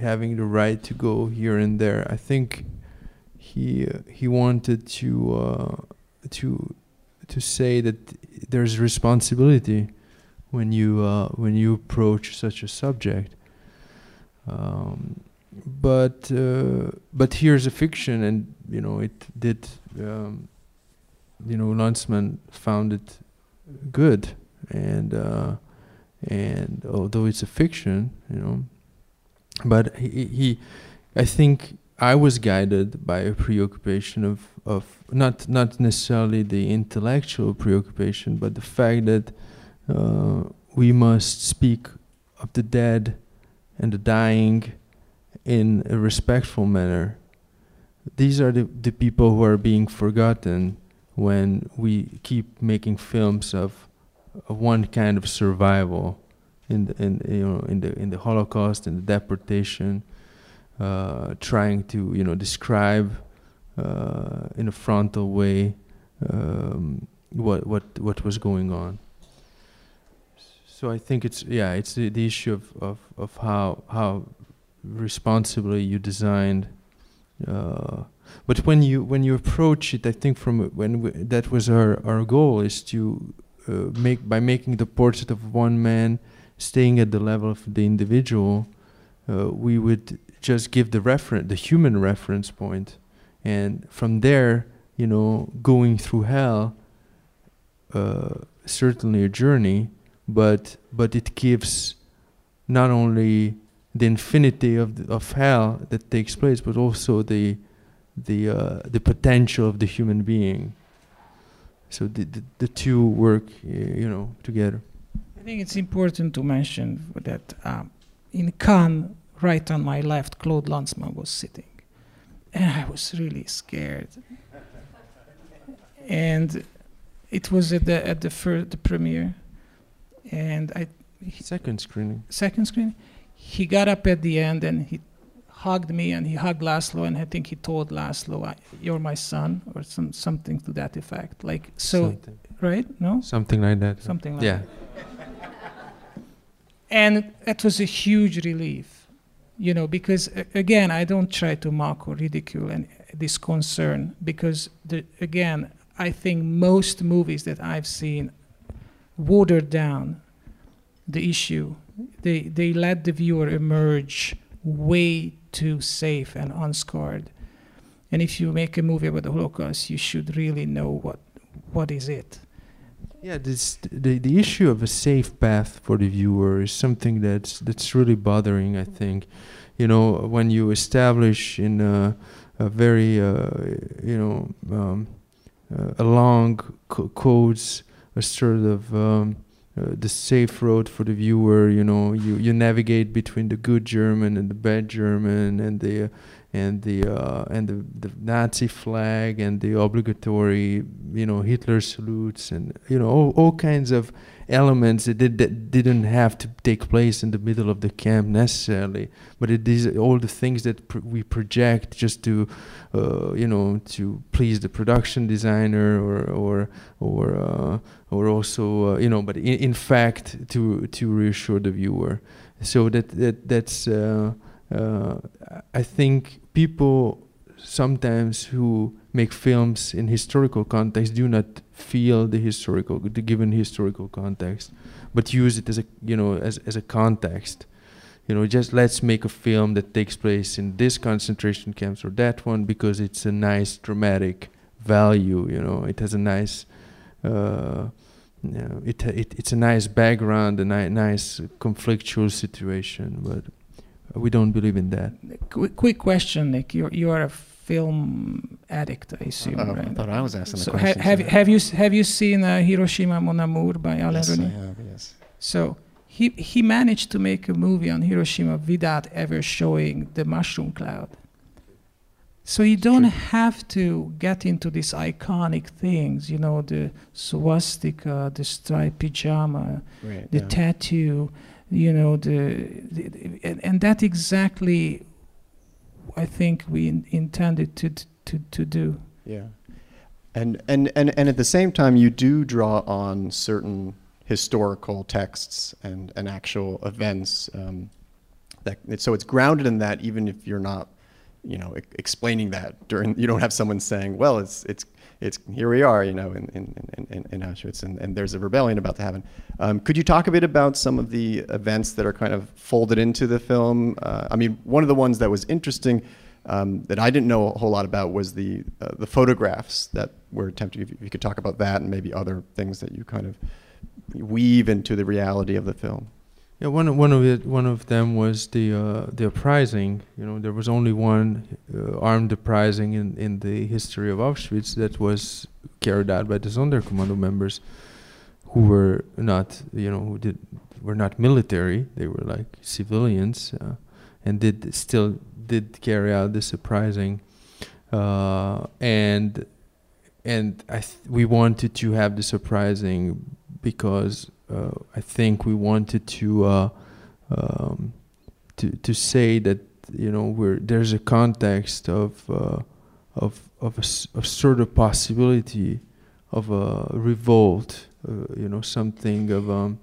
having the right to go here and there. I think he uh, he wanted to uh, to to say that there's responsibility when you uh, when you approach such a subject. Um, but uh, but here's a fiction, and you know it did. Um, you know, Lanzmann found it good and uh, and although it's a fiction, you know, but he, he I think I was guided by a preoccupation of, of not not necessarily the intellectual preoccupation, but the fact that uh, we must speak of the dead and the dying in a respectful manner. These are the, the people who are being forgotten when we keep making films of, of one kind of survival in the, in you know in the in the Holocaust and the deportation, uh, trying to you know describe uh, in a frontal way um, what what what was going on. So I think it's yeah it's the, the issue of, of, of how how responsibly you designed. Uh, but when you when you approach it, I think from when we, that was our our goal is to make by making the portrait of one man, staying at the level of the individual, uh, we would just give the reference, the human reference point, and from there, you know, going through hell, uh, certainly a journey, but but it gives not only the infinity of the, of hell that takes place, but also the the uh, the potential of the human being. So the the, the two work, you know, together. I think it's important to mention that um, in Cannes, right on my left, Claude Lanzmann was sitting, and I was really scared. and it was at the at the first the premiere, and I second screening. Second screening, he got up at the end and he hugged me and he hugged Laszlo and I think he told Laszlo, "You're my son" or some something to that effect. Like so, something. right? No, something like that. Something like yeah. that. and that was a huge relief, you know, because again, I don't try to mock or ridicule and this concern because the, again, I think most movies that I've seen watered down the issue. They they let the viewer emerge way too safe and unscarred. And if you make a movie about the Holocaust, you should really know what what is it. Yeah, this the the issue of a safe path for the viewer is something that's that's really bothering. I think, you know, when you establish in a, a very uh, you know um, uh, along co- codes a sort of um, uh, the safe road for the viewer. You know, you, you navigate between the good German and the bad German, and the uh, and the uh, and the, the Nazi flag and the obligatory you know Hitler salutes and you know all, all kinds of elements that, did, that didn't have to take place in the middle of the camp necessarily, but it is all the things that pr- we project just to, uh, you know, to please the production designer or or or uh, or also uh, you know, but in, in fact to to reassure the viewer. So that that that's uh, uh, I think people sometimes who make films in historical context do not feel the historical the given historical context but use it as a you know as, as a context. You know just let's make a film that takes place in this concentration camps or that one because it's a nice dramatic value you know it has a nice uh, it, it it's a nice background a ni- nice conflictual situation but we don't believe in that. Quick, quick question nick. You you are a film addict, I assume. Uh, right? I thought I was asking so the question. Ha- have, have, you, have you seen uh, Hiroshima Mon Amour by Alain yes, Resnais? I have, yes. So he, he managed to make a movie on Hiroshima without ever showing the mushroom cloud. So you don't have to get into these iconic things, you know, the swastika, the striped pajama, right, the yeah. tattoo, you know, the, the, the and, and that exactly I think we in, intended to, to, to do. Yeah. And, and, and, and at the same time, you do draw on certain historical texts and, and actual events. Um, that, so it's grounded in that, even if you're not, you know, explaining that during, you don't have someone saying, well, it's, it's, it's here we are, you know, in, in, in, in Auschwitz, and, and there's a rebellion about to happen. Um, could you talk a bit about some of the events that are kind of folded into the film? Uh, I mean, one of the ones that was interesting um, that I didn't know a whole lot about was the uh, the photographs that were attempted. If you could talk about that and maybe other things that you kind of weave into the reality of the film. Yeah, one one of it one of them was the uh, the uprising. You know, there was only one uh, armed uprising in in the history of Auschwitz that was carried out by the Sonderkommando members, who were not you know who did were not military. They were like civilians, uh, and did still did carry out this uprising, uh, and and I we wanted to have this uprising because I think we wanted to uh, um, to to say that you know there's a context of uh, of of a, sort of possibility of a revolt, uh, you know, something of um,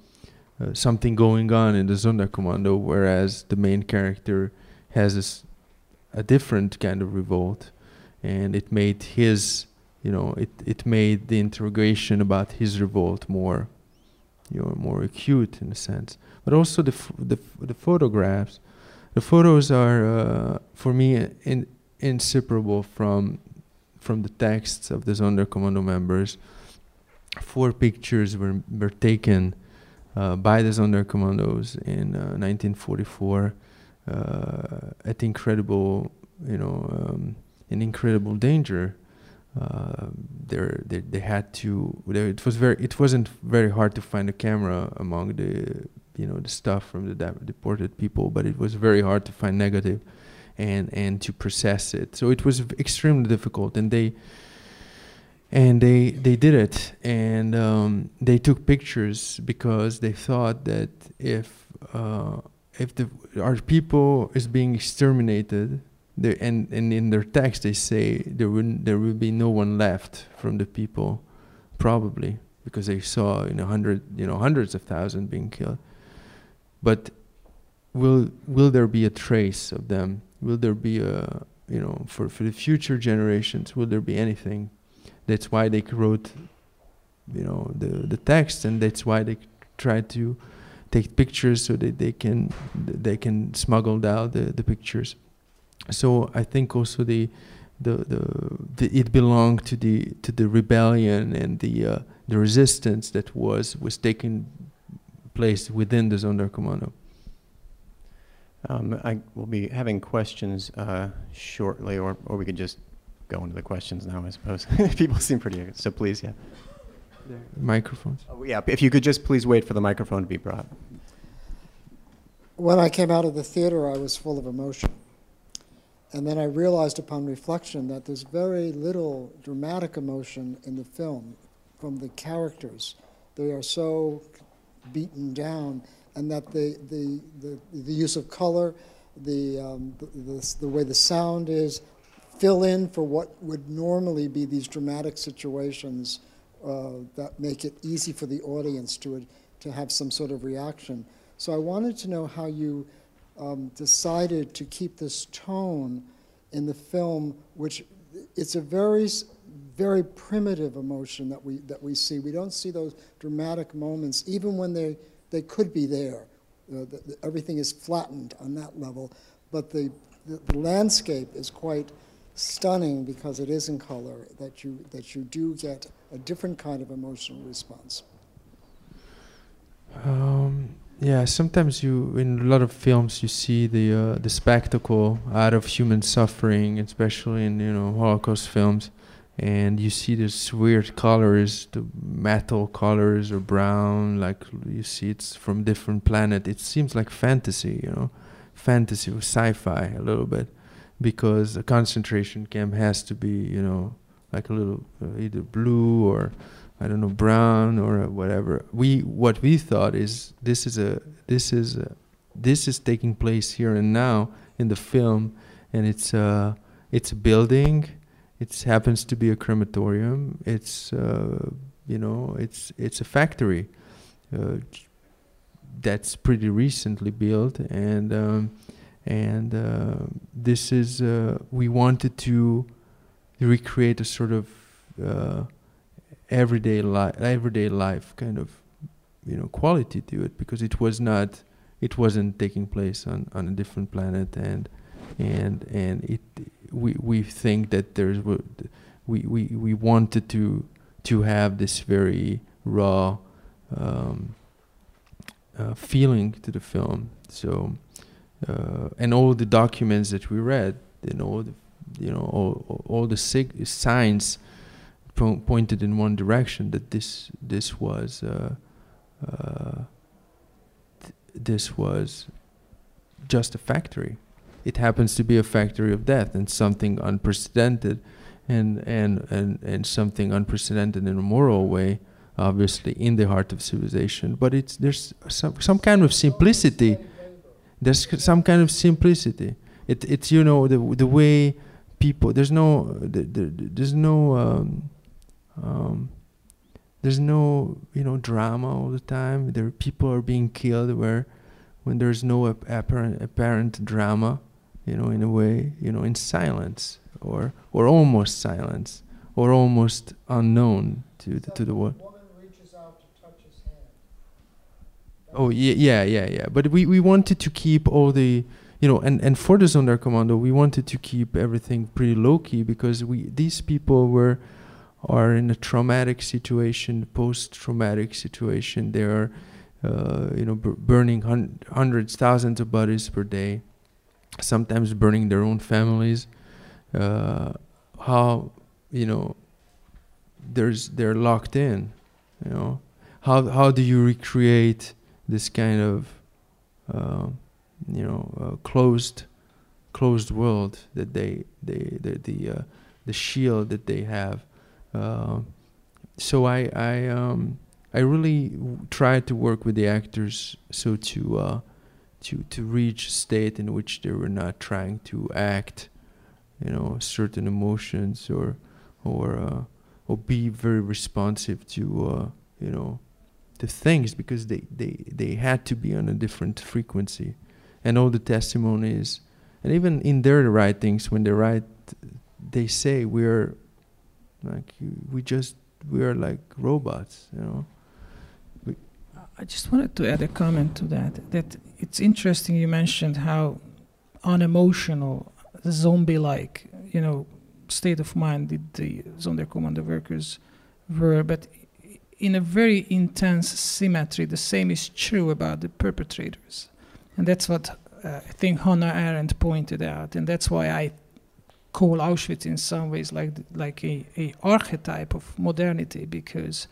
uh, something going on in the Sonderkommando, whereas the main character has a different kind of revolt, and it made his, you know, it it made the interrogation about his revolt more, you know, more acute in a sense. But also the the the photographs, the photos are uh, for me in, inseparable from from the texts of the Sonderkommando members. Four pictures were were taken uh, by the Sonderkommandos in uh, 1944 uh, at incredible, you know, um, in incredible danger. Uh, they they had to. It was very. It wasn't very hard to find a camera among the, you know, the stuff from the deported people, but it was very hard to find negative, and and to process it. So it was extremely difficult, and they. And they they did it, and um, they took pictures because they thought that if uh, if the our people is being exterminated, there and, and in their text they say there would there will be no one left from the people, probably because they saw you know hundred you know hundreds of thousands being killed. But will will there be a trace of them? Will there be a you know for for the future generations? Will there be anything? That's why they wrote you know the the text, and that's why they tried to take pictures so that they can they can smuggle out the, the pictures. So I think also the the, the, the it belonged to the to the rebellion and the uh, the resistance that was was taking place within the Sonderkommando. Um, I will be having questions uh, shortly, or, or we could just go into the questions now, I suppose. People seem pretty, so please, yeah. Microphones. Oh, yeah, if you could just please wait for the microphone to be brought. When I came out of the theater, I was full of emotion. And then I realized upon reflection that there's very little dramatic emotion in the film from the characters. They are so beaten down, and that the, the, the, the use of color, the, um, the, the, the way the sound is, fill in for what would normally be these dramatic situations uh, that make it easy for the audience to, to have some sort of reaction. So I wanted to know how you um, decided to keep this tone in the film, which it's a very, very primitive emotion that we, that we see. We don't see those dramatic moments, even when they, they could be there. Uh, the, the, everything is flattened on that level, but the, the, the landscape is quite stunning because it is in color, that you, that you do get a different kind of emotional response. Um, yeah, sometimes you in a lot of films you see the uh, the spectacle out of human suffering, especially in you know Holocaust films, and you see this weird colors, the metal colors or brown, like you see it's from different planet. It seems like fantasy, you know, fantasy or sci-fi a little bit, because a concentration camp has to be you know like a little uh, either blue or I don't know brown or whatever. We what we thought is this is a this is a, this is taking place here and now in the film, and it's a it's a building. It happens to be a crematorium. It's uh, you know it's it's a factory uh, that's pretty recently built, and um, and uh, this is uh, we wanted to recreate a sort of uh, everyday life everyday life kind of you know quality to it because it was not it wasn't taking place on, on a different planet and and and it we we think that there's we we, we wanted to to have this very raw um, uh, feeling to the film. So, uh, and all the documents that we read, you know, the, you know, all, all the sig- signs po- pointed in one direction that this this was uh, uh, th- this was just a factory. It happens to be a factory of death and something unprecedented, and and and and something unprecedented in a moral way obviously in the heart of civilization. But it's there's some some kind of simplicity. There's some kind of simplicity. It it's you know the the way people there's no the, the, there's no um, um, there's no you know drama all the time there people are being killed where when there's no ap- apparent apparent drama you know in a way you know in silence or or almost silence or almost unknown to the, to the world Oh yeah, yeah, yeah, yeah. But we, we wanted to keep all the, you know, and, and for the Sonderkommando, we wanted to keep everything pretty low key because we these people were are in a traumatic situation, post traumatic situation. They are, uh, you know, burning hun- hundreds, thousands of bodies per day, sometimes burning their own families. Uh, how, you know, there's they're locked in, you know. How how do you recreate? this kind of uh, you know uh, closed closed world that they they the the, uh, the shield that they have uh, so I I um I really try to work with the actors so to uh, to to reach a state in which they were not trying to act you know certain emotions or or uh, or be very responsive to you know the things because they, they, they had to be on a different frequency. And all the testimonies, and even in their writings, when they write, they say we're like, we just, we are like robots, you know. We I just wanted to add a comment to that. That it's interesting you mentioned how unemotional, zombie-like, you know, state of mind did the Sonderkommando workers were, but in a very intense symmetry. The same is true about the perpetrators. And that's what uh, I think Hannah Arendt pointed out. And that's why I call Auschwitz in some ways like, like a, a archetype of modernity because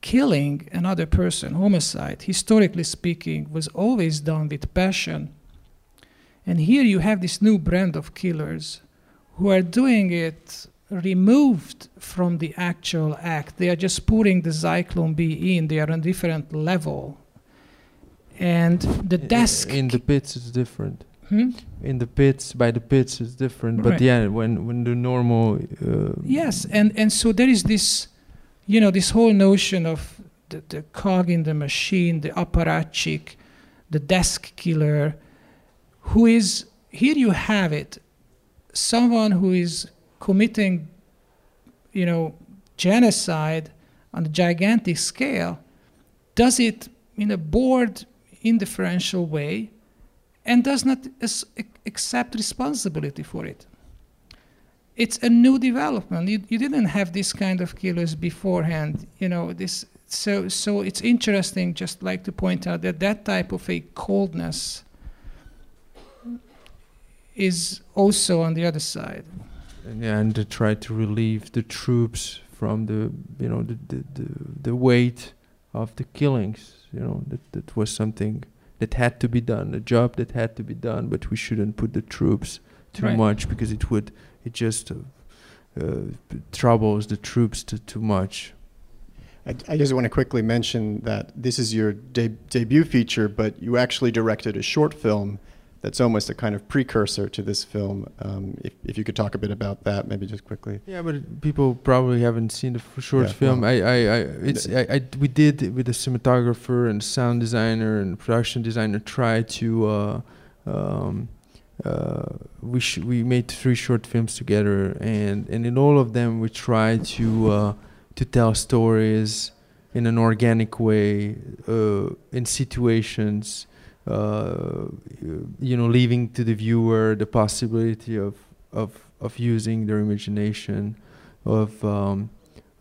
killing another person, homicide, historically speaking, was always done with passion. And here you have this new brand of killers who are doing it removed from the actual act. They are just putting the Zyklon B in. They are on a different level. And the desk. In the pits, it's different. Hmm? In the pits, by the pits, it's different. But Right. yeah, when when the normal. Uh, Yes, and, and so there is this, you know, this whole notion of the, the cog in the machine, the apparatchik, the desk killer, who is, here you have it, someone who is committing, you know, genocide on a gigantic scale, does it in a bored, indifferential way, and does not accept responsibility for it. It's a new development. You, you didn't have this kind of killers beforehand. You know this. So so it's interesting. Just like to point out that that type of a coldness is also on the other side. and, to try to relieve the troops from the you know the the, the, the weight of the killings. You know that that was something that had to be done, a job that had to be done. But we shouldn't put the troops too Right. much because it would it just uh, uh, troubles the troops to, too much. I, I just want to quickly mention that this is your de- debut feature, but you actually directed a short film that's almost a kind of precursor to this film. Um, if, if you could talk a bit about that, maybe just quickly. Yeah, but people probably haven't seen the f- short Yeah, film. I, I, I, it's, I, I, we did it with a cinematographer and sound designer and production designer try to, uh, um, uh, we sh- we made three short films together, and and in all of them we tried to uh, to tell stories in an organic way, uh, in situations. Uh, you know, leaving to the viewer the possibility of of of using their imagination, of um,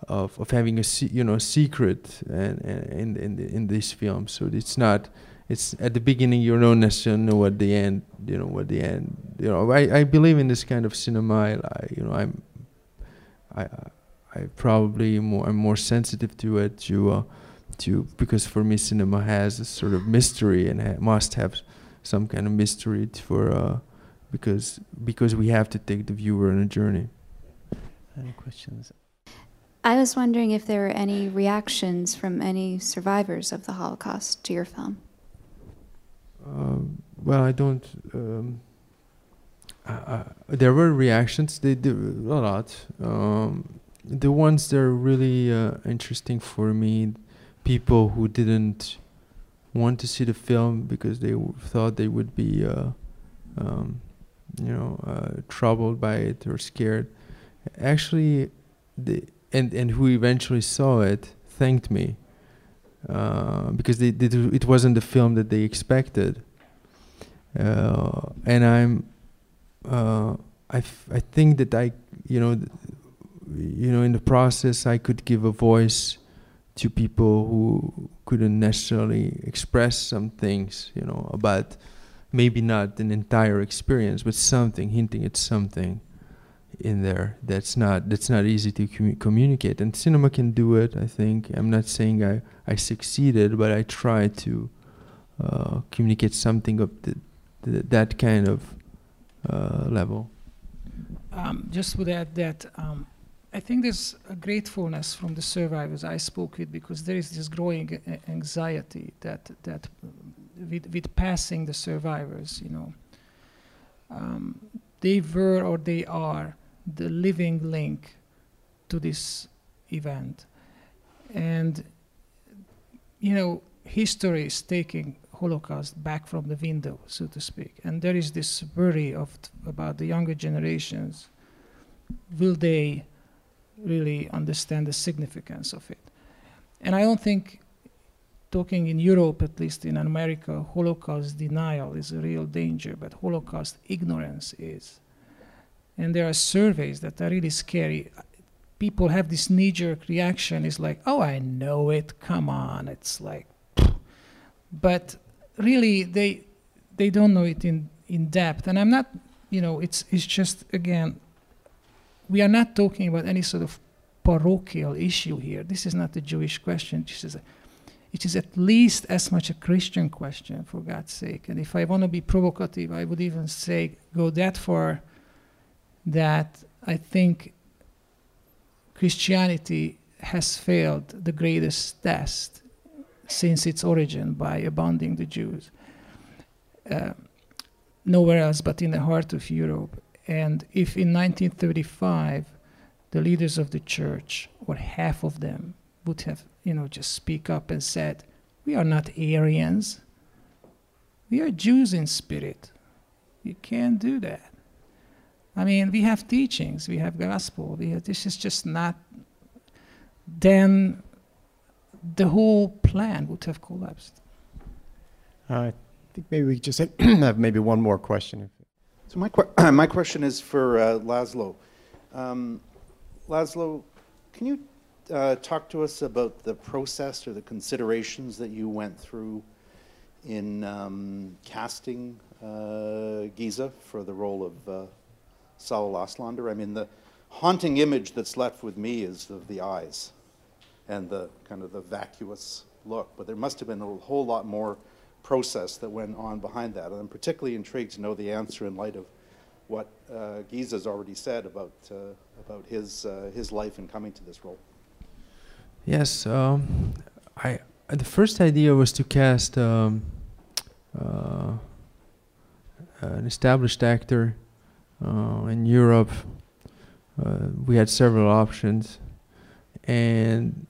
of, of having a you know secret and, in in in these films. So it's not it's at the beginning you don't necessarily know what the end you know what the end you know I, I believe in this kind of cinema I, you know I'm I I probably more I'm more sensitive to it to uh, to because for me cinema has a sort of mystery and ha- must have some kind of mystery for uh, because because we have to take the viewer on a journey. Any questions? I was wondering if there were any reactions from any survivors of the Holocaust to your film. Um, well, I don't. Um, uh, there were reactions. They did a lot. Um, the ones that are really uh, interesting for me, people who didn't want to see the film because they thought they would be, uh, um, you know, uh, troubled by it or scared. Actually, the and and who eventually saw it thanked me uh, because they, they it wasn't the film that they expected. Uh, and I'm, uh, I, f- I think that I, you know, th- you know, in the process, I could give a voice to people who couldn't necessarily express some things, you know, about maybe not an entire experience, but something, hinting at something in there that's not that's not easy to commu- communicate. And cinema can do it i think. I'm not saying i i succeeded but i tried to uh, communicate something of the, the, that kind of uh, level. Um, just would add that um, I think there's a gratefulness from the survivors I spoke with because there is this growing anxiety that that with, with passing the survivors, you know, um, they were or they are the living link to this event, and you know, history is taking Holocaust back from the window, so to speak, and there is this worry of about the younger generations. Will they really understand the significance of it? And I don't think, talking in Europe, at least in America, Holocaust denial is a real danger, but Holocaust ignorance is. And there are surveys that are really scary. People have this knee jerk reaction, it's like, oh, I know it, come on. It's like, but really, they, they don't know it in, in depth. And I'm not, you know, it's, it's just, again, we are not talking about any sort of parochial issue here. This is not a Jewish question. This is a, it is at least as much a Christian question, for God's sake. And if I want to be provocative, I would even say go that far that I think Christianity has failed the greatest test since its origin by abandoning the Jews. Uh, nowhere else but in the heart of Europe. And if in 1935 the leaders of the church, or half of them, would have, you know, just speak up and said, "We are not Aryans. We are Jews in spirit. You can't do that." I mean, we have teachings, we have gospel. We have, this is just not. Then the whole plan would have collapsed. I think maybe we just have maybe one more question. So my, que- my question is for uh, Laszlo. Um, Laszlo, can you uh, talk to us about the process or the considerations that you went through in um, casting uh, Geza for the role of uh, Saul Ausländer? I mean, the haunting image that's left with me is of the eyes and the kind of the vacuous look, but there must have been a whole lot more process that went on behind that. And I'm particularly intrigued to know the answer in light of what uh, Geza's already said about uh, about his uh, his life in coming to this role. Yes, um, I the first idea was to cast um, uh, an established actor uh, in Europe. Uh, we had several options, and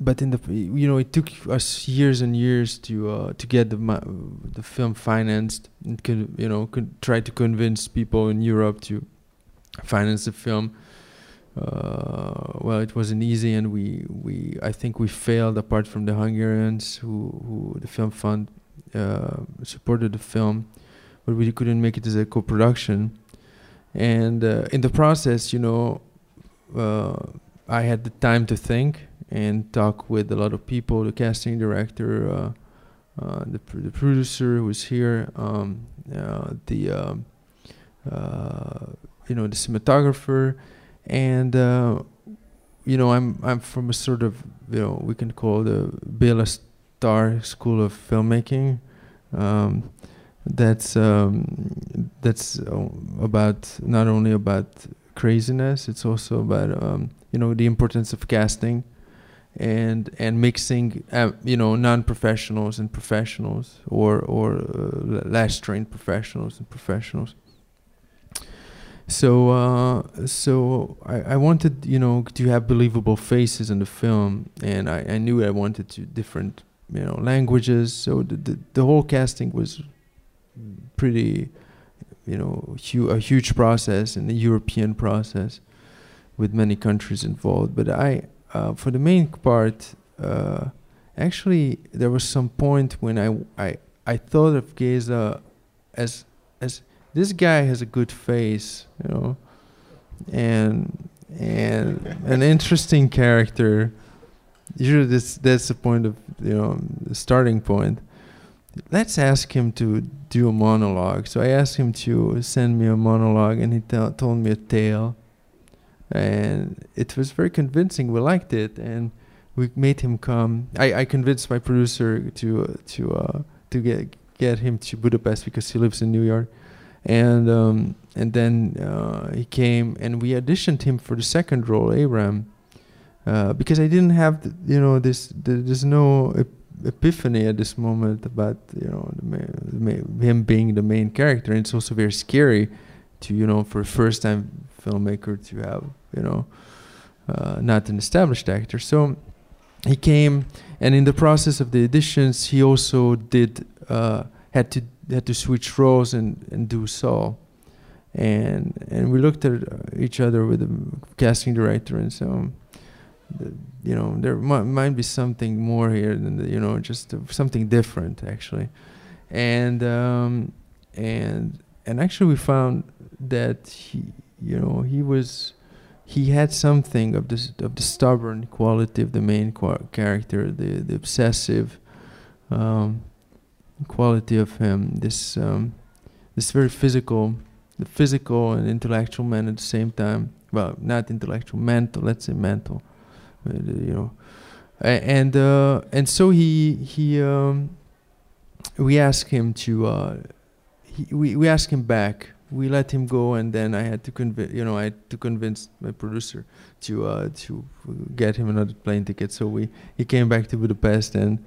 but in the you know it took us years and years to uh, to get the the film financed and could you know con- try to convince people in Europe to finance the film. Uh, well, it wasn't easy, and we, we I think we failed. Apart from the Hungarians who who the film fund uh, supported the film, but we couldn't make it as a co-production. And uh, in the process, you know, uh, I had the time to think and talk with a lot of people, the casting director, uh, uh, the, pr- the producer who was here, um, uh, the um, you know the cinematographer, and you know I'm I'm from a sort of you know we can call the Bela Tarr School of Filmmaking. Um, that's um, that's about not only about craziness. It's also about um, you know the importance of casting, and and mixing uh, you know non-professionals and professionals, or or uh, less trained professionals and professionals. So uh, so I, I wanted you know to have believable faces in the film, and I, I knew I wanted to different you know languages. So the the, the whole casting was pretty you know hu- a huge process and a European process with many countries involved. But I uh, for the main part, uh, actually there was some point when I I I thought of Geza as as this guy has a good face, you know, and and an interesting character. Usually, this that's the point of you know the starting point. Let's ask him to do a monologue. So I asked him to send me a monologue, and he t- told me a tale, and it was very convincing. We liked it, and we made him come. I, I convinced my producer to uh, to uh, to get get him to Budapest because he lives in New York and um, and then uh, he came and we auditioned him for the second role, Abraham, uh, because I didn't have the, you know this the, there's no epiphany at this moment about you know him being the main character, and it's also very scary to you know for first time filmmaker to have you know uh, not an established actor. So he came, and in the process of the auditions, he also did uh, had to had to switch roles and, and do Saul. And and we looked at each other with the casting director and so, you know, there might, be something more here than the, you know just something different actually, and um, and and actually we found that he you know he was he had something of this of the stubborn quality of the main character, the the obsessive. Um, quality of him. This um, this very physical, the physical and intellectual man at the same time. Well, not intellectual, mental. Let's say mental. Uh, you know, and uh, and so he he um, we asked him to uh, he, we we asked him back. We let him go, and then I had to convince you know I had to convince my producer to uh, to get him another plane ticket. So we he came back to Budapest and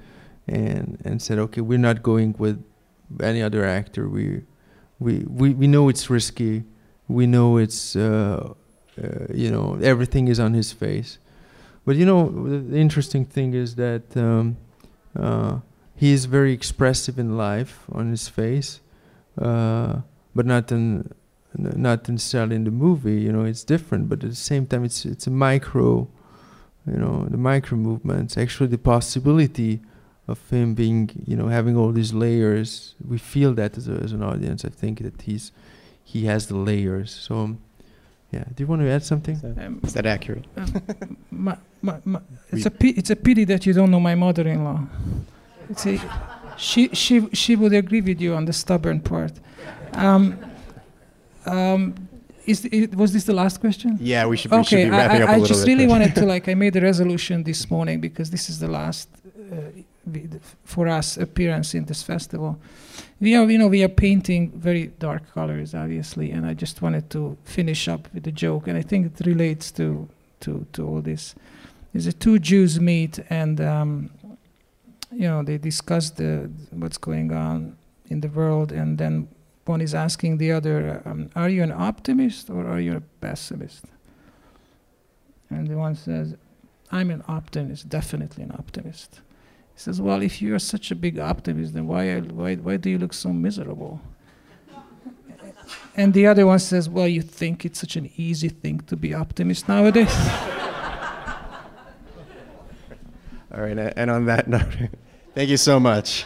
and and said, okay, we're not going with any other actor. We we we, we know it's risky. We know it's uh, uh, you know everything is on his face. But you know the interesting thing is that um, uh, he is very expressive in life on his face, uh, but not in not necessarily in the movie. You know, it's different. But at the same time, it's it's a micro, you know, the micro movements. Actually, the possibility of him being, you know, having all these layers. We feel that as, a, as an audience. I think that he's he has the layers. So, yeah. Do you want to add something? Is that, Um, is that accurate? Um, my, my, my, it's We- a it's a pity that you don't know my mother-in-law. It's a, she she she would agree with you on the stubborn part. Um, um, is it, was this the last question? Yeah, we should, we should Okay, be wrapping I, up I, a I little just bit. really wanted to like I made a resolution this morning because this is the last uh, for us appearance in this festival. We are you know we are painting very dark colors obviously, and I just wanted to finish up with a joke, and I think it relates to to to all this. Is the two Jews meet and um, you know they discuss the what's going on in the world, and then one is asking the other, um, "Are you an optimist or are you a pessimist?" And the one says, I'm an optimist, definitely an optimist. He says, Well, if you're such a big optimist, then why, why, why do you look so miserable? And the other one says, Well, you think it's such an easy thing to be optimist nowadays? All right, and on that note, thank you so much.